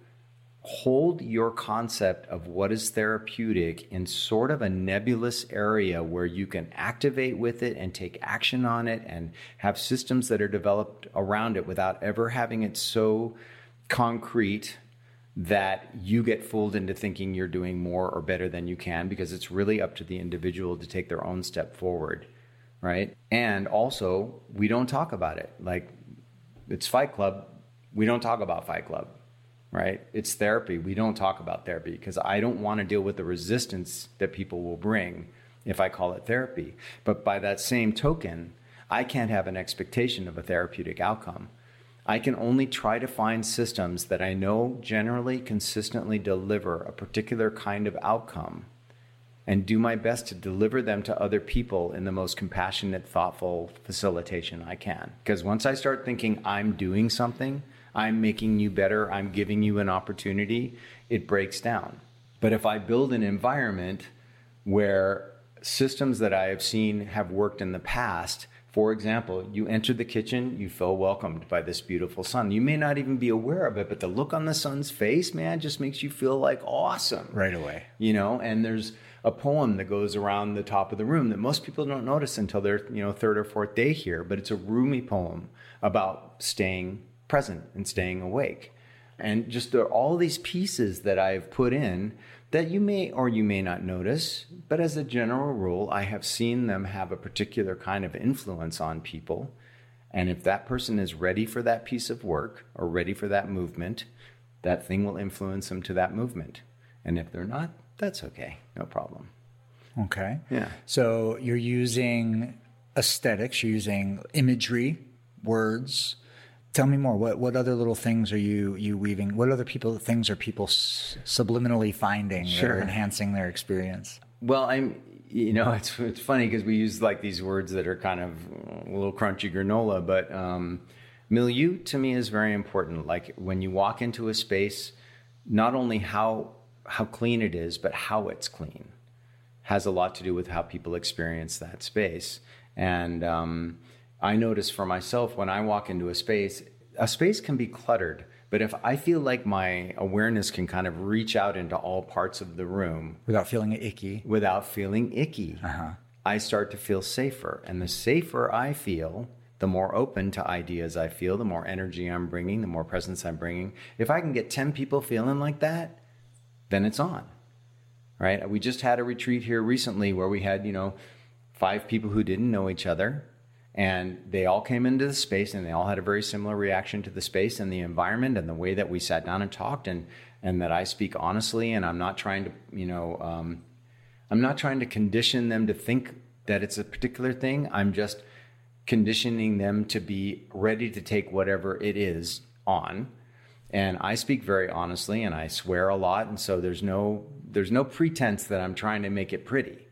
hold your concept of what is therapeutic in sort of a nebulous area where you can activate with it and take action on it and have systems that are developed around it without ever having it so concrete that you get fooled into thinking you're doing more or better than you can because it's really up to the individual to take their own step forward right? And also we don't talk about it. Like it's fight club. We don't talk about fight club right? It's therapy. We don't talk about therapy because I don't want to deal with the resistance that people will bring if I call it therapy. But by that same token, I can't have an expectation of a therapeutic outcome. I can only try to find systems that I know generally consistently deliver a particular kind of outcome and do my best to deliver them to other people in the most compassionate, thoughtful facilitation I can. Because once I start thinking I'm doing something, I'm making you better, I'm giving you an opportunity, it breaks down. But if I build an environment where systems that I have seen have worked in the past, for example, you enter the kitchen, you feel welcomed by this beautiful sun. You may not even be aware of it, but the look on the sun's face, man, just makes you feel like awesome. Right away. You know, and there's a poem that goes around the top of the room that most people don't notice until their, you know, third or fourth day here, but it's a Rumi poem about staying present and staying awake. And just there are all these pieces that I've put in that you may or you may not notice, but as a general rule, I have seen them have a particular kind of influence on people. And if that person is ready for that piece of work or ready for that movement, that thing will influence them to that movement. And if they're not, that's okay, no problem. Okay. Yeah. So you're using aesthetics, you're using imagery, words, Tell me more. What what other little things are you you weaving? What other people things are people s- subliminally finding sure. that are enhancing their experience? Well, I'm you know it's it's funny because we use like these words that are kind of a little crunchy granola, but um, milieu to me is very important. Like when you walk into a space, not only how how clean it is, but how it's clean has a lot to do with how people experience that space. And um, I notice for myself when I walk into a space, a space can be cluttered, but if I feel like my awareness can kind of reach out into all parts of the room without feeling icky, without feeling icky, uh-huh. I start to feel safer. And the safer I feel, the more open to ideas I feel, the more energy I'm bringing, the more presence I'm bringing. If I can get 10 people feeling like that, then it's on. Right? We just had a retreat here recently where we had, you know, five people who didn't know each other and they all came into the space and they all had a very similar reaction to the space and the environment and the way that we sat down and talked and and that I speak honestly and I'm not trying to you know um, I'm not trying to condition them to think that it's a particular thing. I'm just conditioning them to be ready to take whatever it is on. And I speak very honestly and I swear a lot and so there's no there's no pretense that I'm trying to make it pretty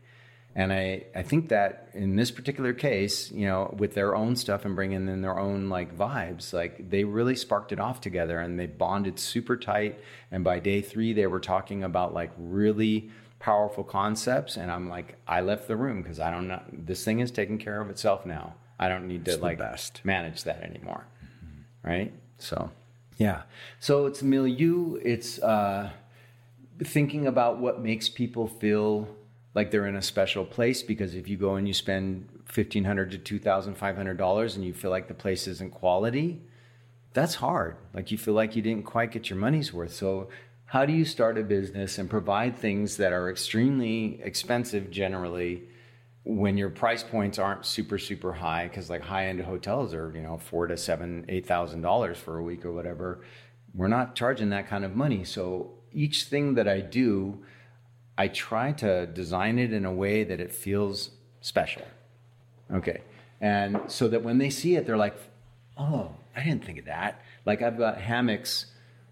and I, I think that in this particular case, you know, with their own stuff and bringing in their own like vibes, like they really sparked it off together and they bonded super tight. And by day three, they were talking about like really powerful concepts. And I'm like, I left the room because I don't know. This thing is taking care of itself now. I don't need to like best. manage that anymore. Mm-hmm. Right. So, yeah. So it's milieu. It's uh, thinking about what makes people feel like they're in a special place because if you go and you spend fifteen hundred to two thousand five hundred dollars and you feel like the place isn't quality, that's hard. Like you feel like you didn't quite get your money's worth. So how do you start a business and provide things that are extremely expensive generally when your price points aren't super super high because like high end hotels are you know four to seven eight thousand dollars for a week or whatever we're not charging that kind of money so each thing that i do I try to design it in a way that it feels special. Okay. And so that when they see it, they're like, oh, I didn't think of that. Like I've got hammocks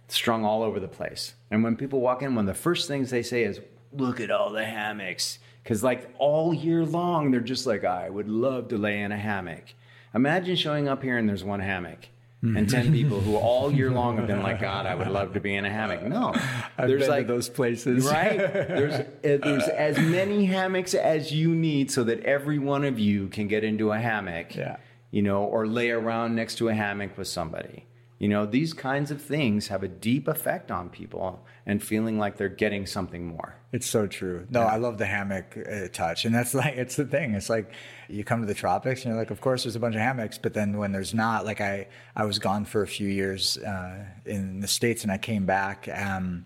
strung all over the place. And when people walk in, one of the first things they say is, look at all the hammocks. Because like all year long, they're just like, I would love to lay in a hammock. Imagine showing up here and there's one hammock and 10 people who all year long have been like, God, I would love to be in a hammock. No, I've there's like those places, right? There's, uh, there's as many hammocks as you need so that every one of you can get into a hammock, yeah. you know, or lay around next to a hammock with somebody. You know, these kinds of things have a deep effect on people and feeling like they're getting something more. It's so true. No, yeah. I love the hammock uh, touch. And that's like, it's the thing. It's like you come to the tropics and you're like, of course there's a bunch of hammocks. But then when there's not, like I, I was gone for a few years uh, in the States and I came back. Um,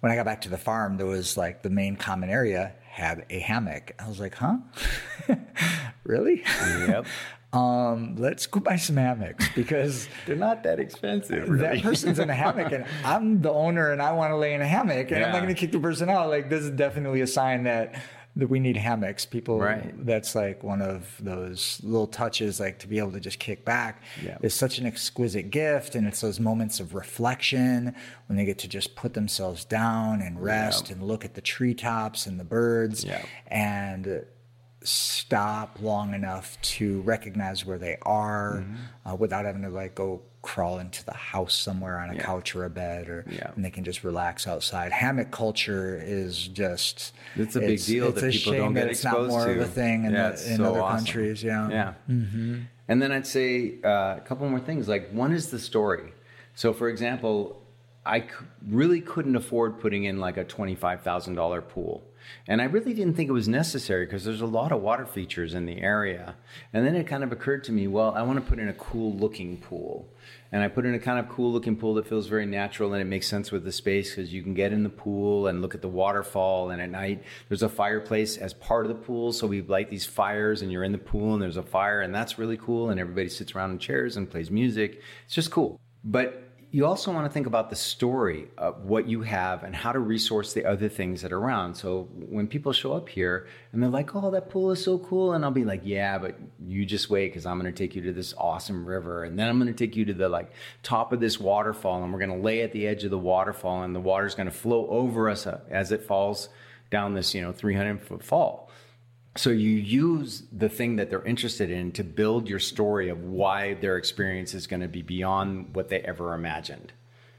when I got back to the farm, there was like the main common area had a hammock. I was like, huh? really? Yep. um, let's go buy some hammocks because they're not that expensive. Really. That person's in a hammock, and I'm the owner, and I want to lay in a hammock, and yeah. I'm not going to kick the person out. Like this is definitely a sign that that we need hammocks. People, right. that's like one of those little touches, like to be able to just kick back yeah. is such an exquisite gift. And it's those moments of reflection when they get to just put themselves down and rest yeah. and look at the treetops and the birds. Yeah. And stop long enough to recognize where they are mm-hmm. uh, without having to like go crawl into the house somewhere on a yeah. couch or a bed or yeah. and they can just relax outside hammock culture is just it's a big it's, deal it's that people don't get it's exposed not more to. of a thing in, yeah, the, in so other awesome. countries yeah yeah mm-hmm. and then i'd say uh, a couple more things like one is the story so for example I really couldn't afford putting in like a $25,000 pool. And I really didn't think it was necessary because there's a lot of water features in the area. And then it kind of occurred to me, well, I want to put in a cool looking pool. And I put in a kind of cool looking pool that feels very natural and it makes sense with the space because you can get in the pool and look at the waterfall. And at night, there's a fireplace as part of the pool. So we light these fires and you're in the pool and there's a fire and that's really cool. And everybody sits around in chairs and plays music. It's just cool. But you also want to think about the story of what you have and how to resource the other things that are around. So when people show up here and they're like, "Oh, that pool is so cool," and I'll be like, "Yeah, but you just wait because I'm going to take you to this awesome river, and then I'm going to take you to the like top of this waterfall, and we're going to lay at the edge of the waterfall, and the water's going to flow over us uh, as it falls down this you know 300 foot fall." So you use the thing that they're interested in to build your story of why their experience is going to be beyond what they ever imagined.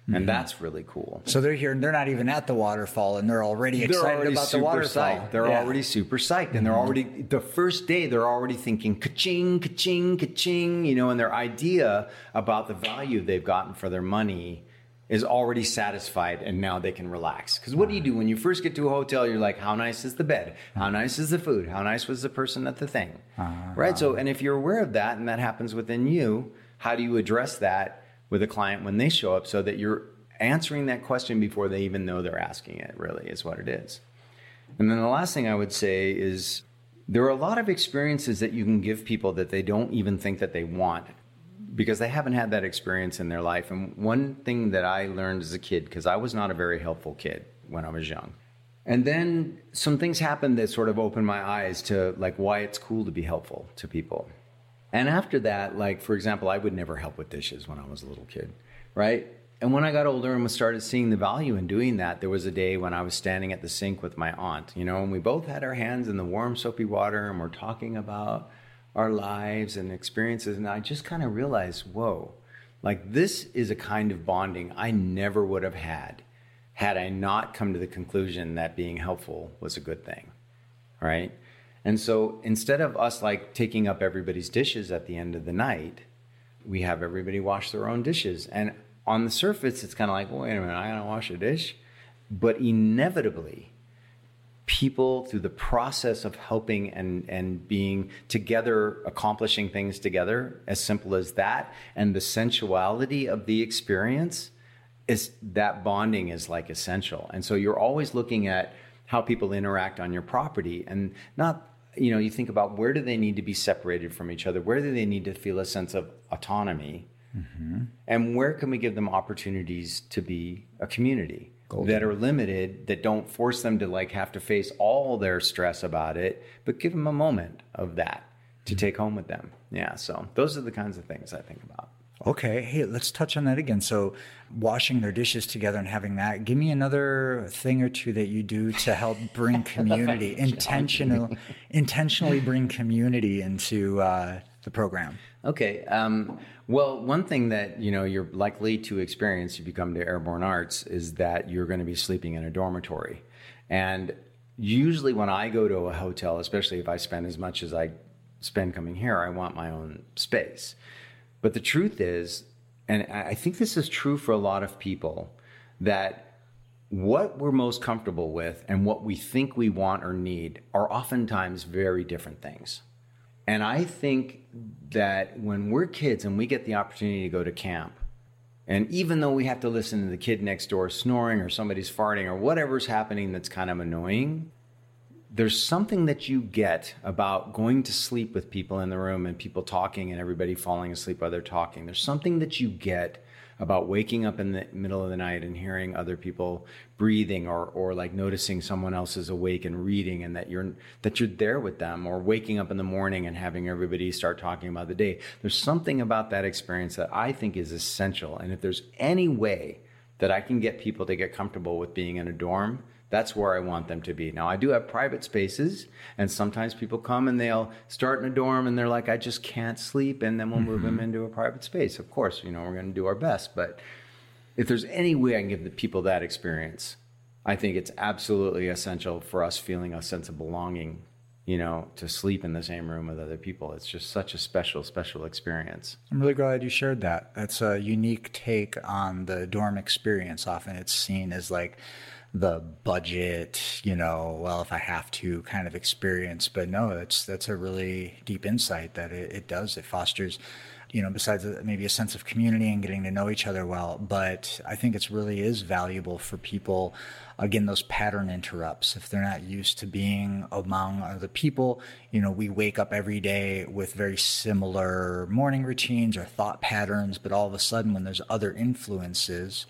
And mm-hmm. that's really cool. So they're here and they're not even at the waterfall and they're already excited they're already about the waterfall. Psyched. They're yeah. already super psyched. And mm-hmm. they're already, the first day, they're already thinking ka-ching, ka-ching, ka-ching, you know, and their idea about the value they've gotten for their money is already satisfied and now they can relax. Because what do you do when you first get to a hotel? You're like, how nice is the bed? How nice is the food? How nice was the person at the thing? Uh-huh. Right? So, and if you're aware of that and that happens within you, how do you address that with a client when they show up so that you're answering that question before they even know they're asking it, really, is what it is. And then the last thing I would say is there are a lot of experiences that you can give people that they don't even think that they want because they haven't had that experience in their life. And one thing that I learned as a kid, because I was not a very helpful kid when I was young. And then some things happened that sort of opened my eyes to like why it's cool to be helpful to people. And after that, like for example, I would never help with dishes when I was a little kid, right? And when I got older and started seeing the value in doing that, there was a day when I was standing at the sink with my aunt, you know, and we both had our hands in the warm soapy water and we're talking about our lives and experiences. And I just kind of realized, whoa, like this is a kind of bonding I never would have had had I not come to the conclusion that being helpful was a good thing. Right. And so instead of us like taking up everybody's dishes at the end of the night, we have everybody wash their own dishes. And on the surface, it's kind of like, wait a minute, I gotta wash a dish. But inevitably, people through the process of helping and, and being together, accomplishing things together, as simple as that, and the sensuality of the experience is that bonding is like essential. And so you're always looking at how people interact on your property and not you know you think about where do they need to be separated from each other where do they need to feel a sense of autonomy mm-hmm. and where can we give them opportunities to be a community Golden. that are limited that don't force them to like have to face all their stress about it but give them a moment of that to take home with them yeah so those are the kinds of things i think about okay hey let's touch on that again so washing their dishes together and having that give me another thing or two that you do to help bring community intentional intentionally bring community into uh, the program Okay. Um, well, one thing that you know you're likely to experience if you come to Airborne Arts is that you're going to be sleeping in a dormitory, and usually when I go to a hotel, especially if I spend as much as I spend coming here, I want my own space. But the truth is, and I think this is true for a lot of people, that what we're most comfortable with and what we think we want or need are oftentimes very different things. And I think that when we're kids and we get the opportunity to go to camp, and even though we have to listen to the kid next door snoring or somebody's farting or whatever's happening that's kind of annoying, there's something that you get about going to sleep with people in the room and people talking and everybody falling asleep while they're talking. There's something that you get about waking up in the middle of the night and hearing other people breathing or, or like noticing someone else is awake and reading and that you're that you're there with them or waking up in the morning and having everybody start talking about the day. There's something about that experience that i think is essential. And if there's any way that i can get people to get comfortable with being in a dorm That's where I want them to be. Now, I do have private spaces, and sometimes people come and they'll start in a dorm and they're like, I just can't sleep. And then we'll move them mm-hmm. into a private space. Of course, you know, we're going to do our best. But if there's any way I can give the people that experience, I think it's absolutely essential for us feeling a sense of belonging, you know, to sleep in the same room with other people. It's just such a special, special experience. I'm really glad you shared that. That's a unique take on the dorm experience. Often it's seen as like, the budget, you know, well, if I have to kind of experience. But no, that's that's a really deep insight that it, it does. It fosters, you know, besides uh, maybe a sense of community and getting to know each other well. But I think it's really is valuable for people. Again, those pattern interrupts. If they're not used to being among other people, you know, we wake up every day with very similar morning routines or thought patterns. But all of a sudden, when there's other influences,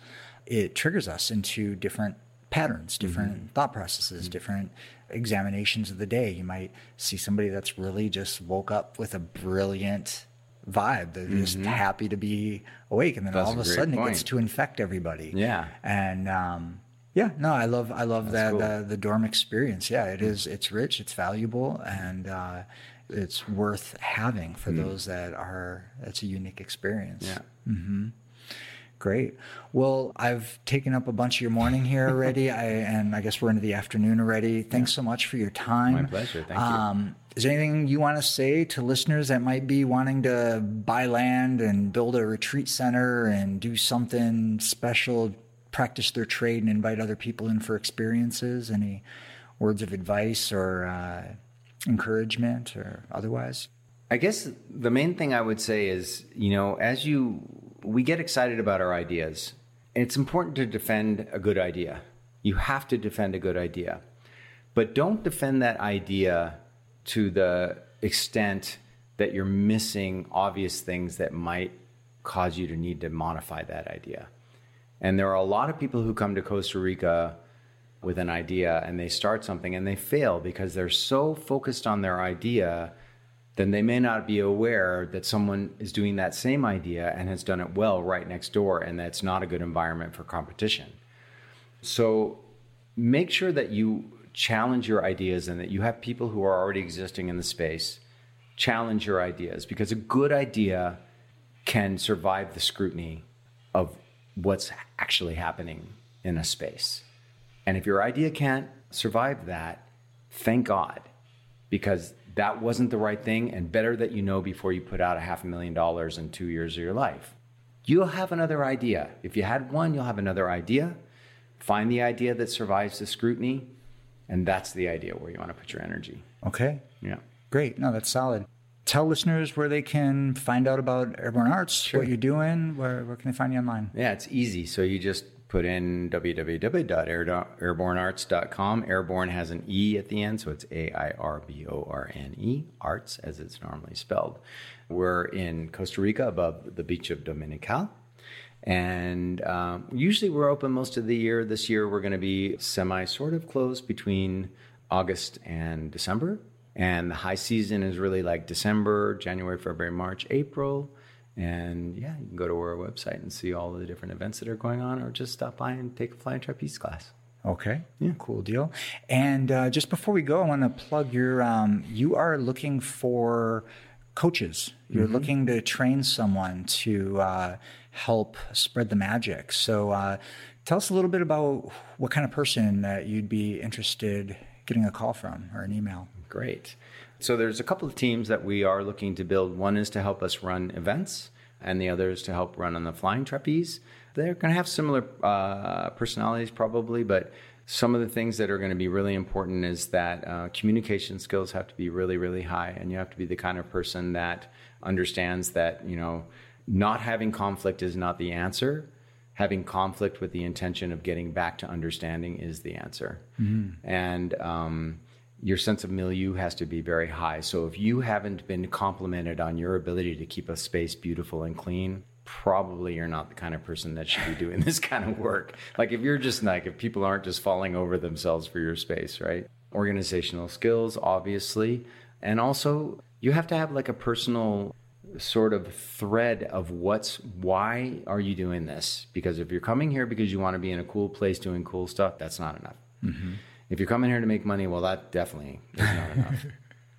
it triggers us into different patterns, different mm-hmm. thought processes, mm-hmm. different examinations of the day. You might see somebody that's really just woke up with a brilliant vibe. They're mm-hmm. just happy to be awake, and then that's all of a, a sudden point. it gets to infect everybody. Yeah, and um, yeah, no, I love I love that's that cool. uh, the dorm experience. Yeah, it is. It's rich. It's valuable, and uh, it's worth having for mm-hmm. those that are. It's a unique experience. Yeah. Mm-hmm. Great. Well, I've taken up a bunch of your morning here already, I, and I guess we're into the afternoon already. Thanks yeah. so much for your time. My pleasure. Thank um, you. Is there anything you want to say to listeners that might be wanting to buy land and build a retreat center and do something special, practice their trade, and invite other people in for experiences? Any words of advice or uh, encouragement or otherwise? I guess the main thing I would say is, you know, as you we get excited about our ideas. And it's important to defend a good idea. You have to defend a good idea. But don't defend that idea to the extent that you're missing obvious things that might cause you to need to modify that idea. And there are a lot of people who come to Costa Rica with an idea and they start something and they fail because they're so focused on their idea then they may not be aware that someone is doing that same idea and has done it well right next door, and that's not a good environment for competition. So make sure that you challenge your ideas and that you have people who are already existing in the space challenge your ideas because a good idea can survive the scrutiny of what's actually happening in a space. And if your idea can't survive that, thank God, because that wasn't the right thing, and better that you know before you put out a half a million dollars in two years of your life. You'll have another idea. If you had one, you'll have another idea. Find the idea that survives the scrutiny, and that's the idea where you want to put your energy. Okay. Yeah. Great. No, that's solid. Tell listeners where they can find out about Airborne Arts, sure. what you're doing, where, where can they find you online? Yeah, it's easy. So you just put in www.airbornearts.com. Airborne has an E at the end, so it's A I R B O R N E, arts as it's normally spelled. We're in Costa Rica above the beach of Dominical. And um, usually we're open most of the year. This year we're going to be semi sort of closed between August and December. And the high season is really like December, January, February, March, April. And yeah, you can go to our website and see all the different events that are going on, or just stop by and take a flying trapeze class. Okay, yeah, cool deal. And uh, just before we go, I want to plug your. Um, you are looking for coaches. You're mm-hmm. looking to train someone to uh, help spread the magic. So, uh, tell us a little bit about what kind of person that you'd be interested getting a call from or an email. Great. So there's a couple of teams that we are looking to build. One is to help us run events, and the other is to help run on the flying trapeze. They're going to have similar uh, personalities probably, but some of the things that are going to be really important is that uh, communication skills have to be really, really high, and you have to be the kind of person that understands that you know not having conflict is not the answer. Having conflict with the intention of getting back to understanding is the answer, mm-hmm. and um, your sense of milieu has to be very high. So if you haven't been complimented on your ability to keep a space beautiful and clean, probably you're not the kind of person that should be doing this kind of work. Like if you're just like if people aren't just falling over themselves for your space, right? Organizational skills, obviously, and also you have to have like a personal sort of thread of what's why are you doing this? Because if you're coming here because you want to be in a cool place doing cool stuff, that's not enough mm-hmm. If you're coming here to make money, well, that definitely is not enough.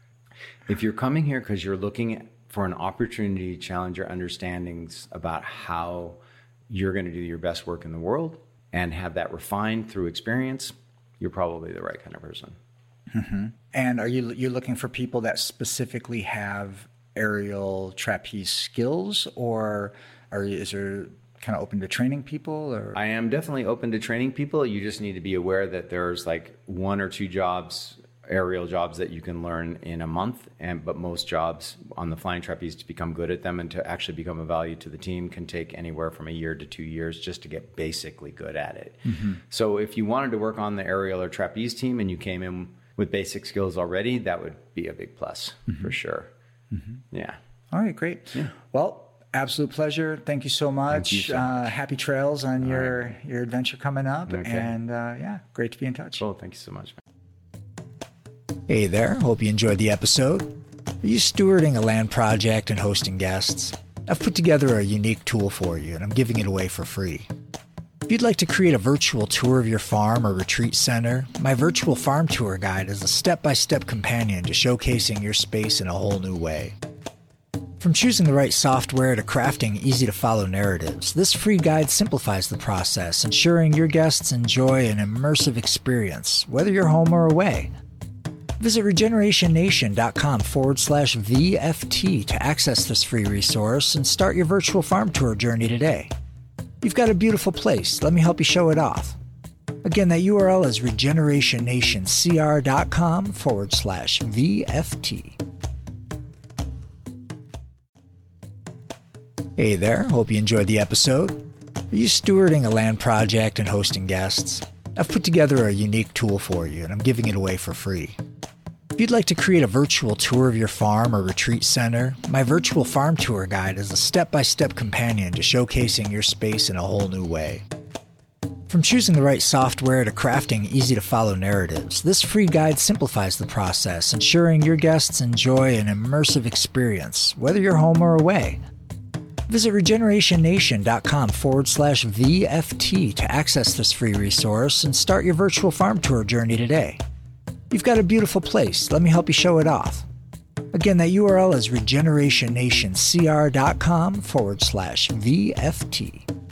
if you're coming here because you're looking for an opportunity to challenge your understandings about how you're going to do your best work in the world and have that refined through experience, you're probably the right kind of person. Mm-hmm. And are you you're looking for people that specifically have aerial trapeze skills, or are is there kind of open to training people? Or I am definitely open to training people. You just need to be aware that there's like one or two jobs, aerial jobs that you can learn in a month, and but most jobs on the flying trapeze to become good at them and to actually become a value to the team can take anywhere from a year to two years just to get basically good at it. Mm-hmm. So if you wanted to work on the aerial or trapeze team and you came in with basic skills already, that would be a big plus mm-hmm. for sure. Mm-hmm. Yeah. all right, great. yeah. Well. Absolute pleasure. Thank you so much. you so uh, happy trails on your your adventure coming up, Okay. and uh, yeah, great to be in touch. Cool. Thank you so much. Hey there, hope you enjoyed the episode. Are you stewarding a land project and hosting guests? I've put together a unique tool for you and I'm giving it away for free. If you'd like to create a virtual tour of your farm or retreat center, my virtual farm tour guide is a step by step companion to showcasing your space in a whole new way. From choosing the right software to crafting easy to follow narratives, this free guide simplifies the process, ensuring your guests enjoy an immersive experience, whether you're home or away. Visit regenerationnation.com forward slash VFT to access this free resource and start your virtual farm tour journey today. You've got a beautiful place. Let me help you show it off. Again, that URL is regenerationnationscr.com forward slash VFT. Hey there, hope you enjoyed the episode. Are you stewarding a land project and hosting guests? I've put together a unique tool for you and I'm giving it away for free. If you'd like to create a virtual tour of your farm or retreat center, my virtual farm tour guide is a step by step companion to showcasing your space in a whole new way. From choosing the right software to crafting easy to follow narratives, this free guide simplifies the process, ensuring your guests enjoy an immersive experience, whether you're home or away. Visit regenerationnation.com forward slash VFT to access this free resource and start your virtual farm tour journey today. You've got a beautiful place. Let me help you show it off. Again, that URL is regenerationnationscr.com forward slash VFT.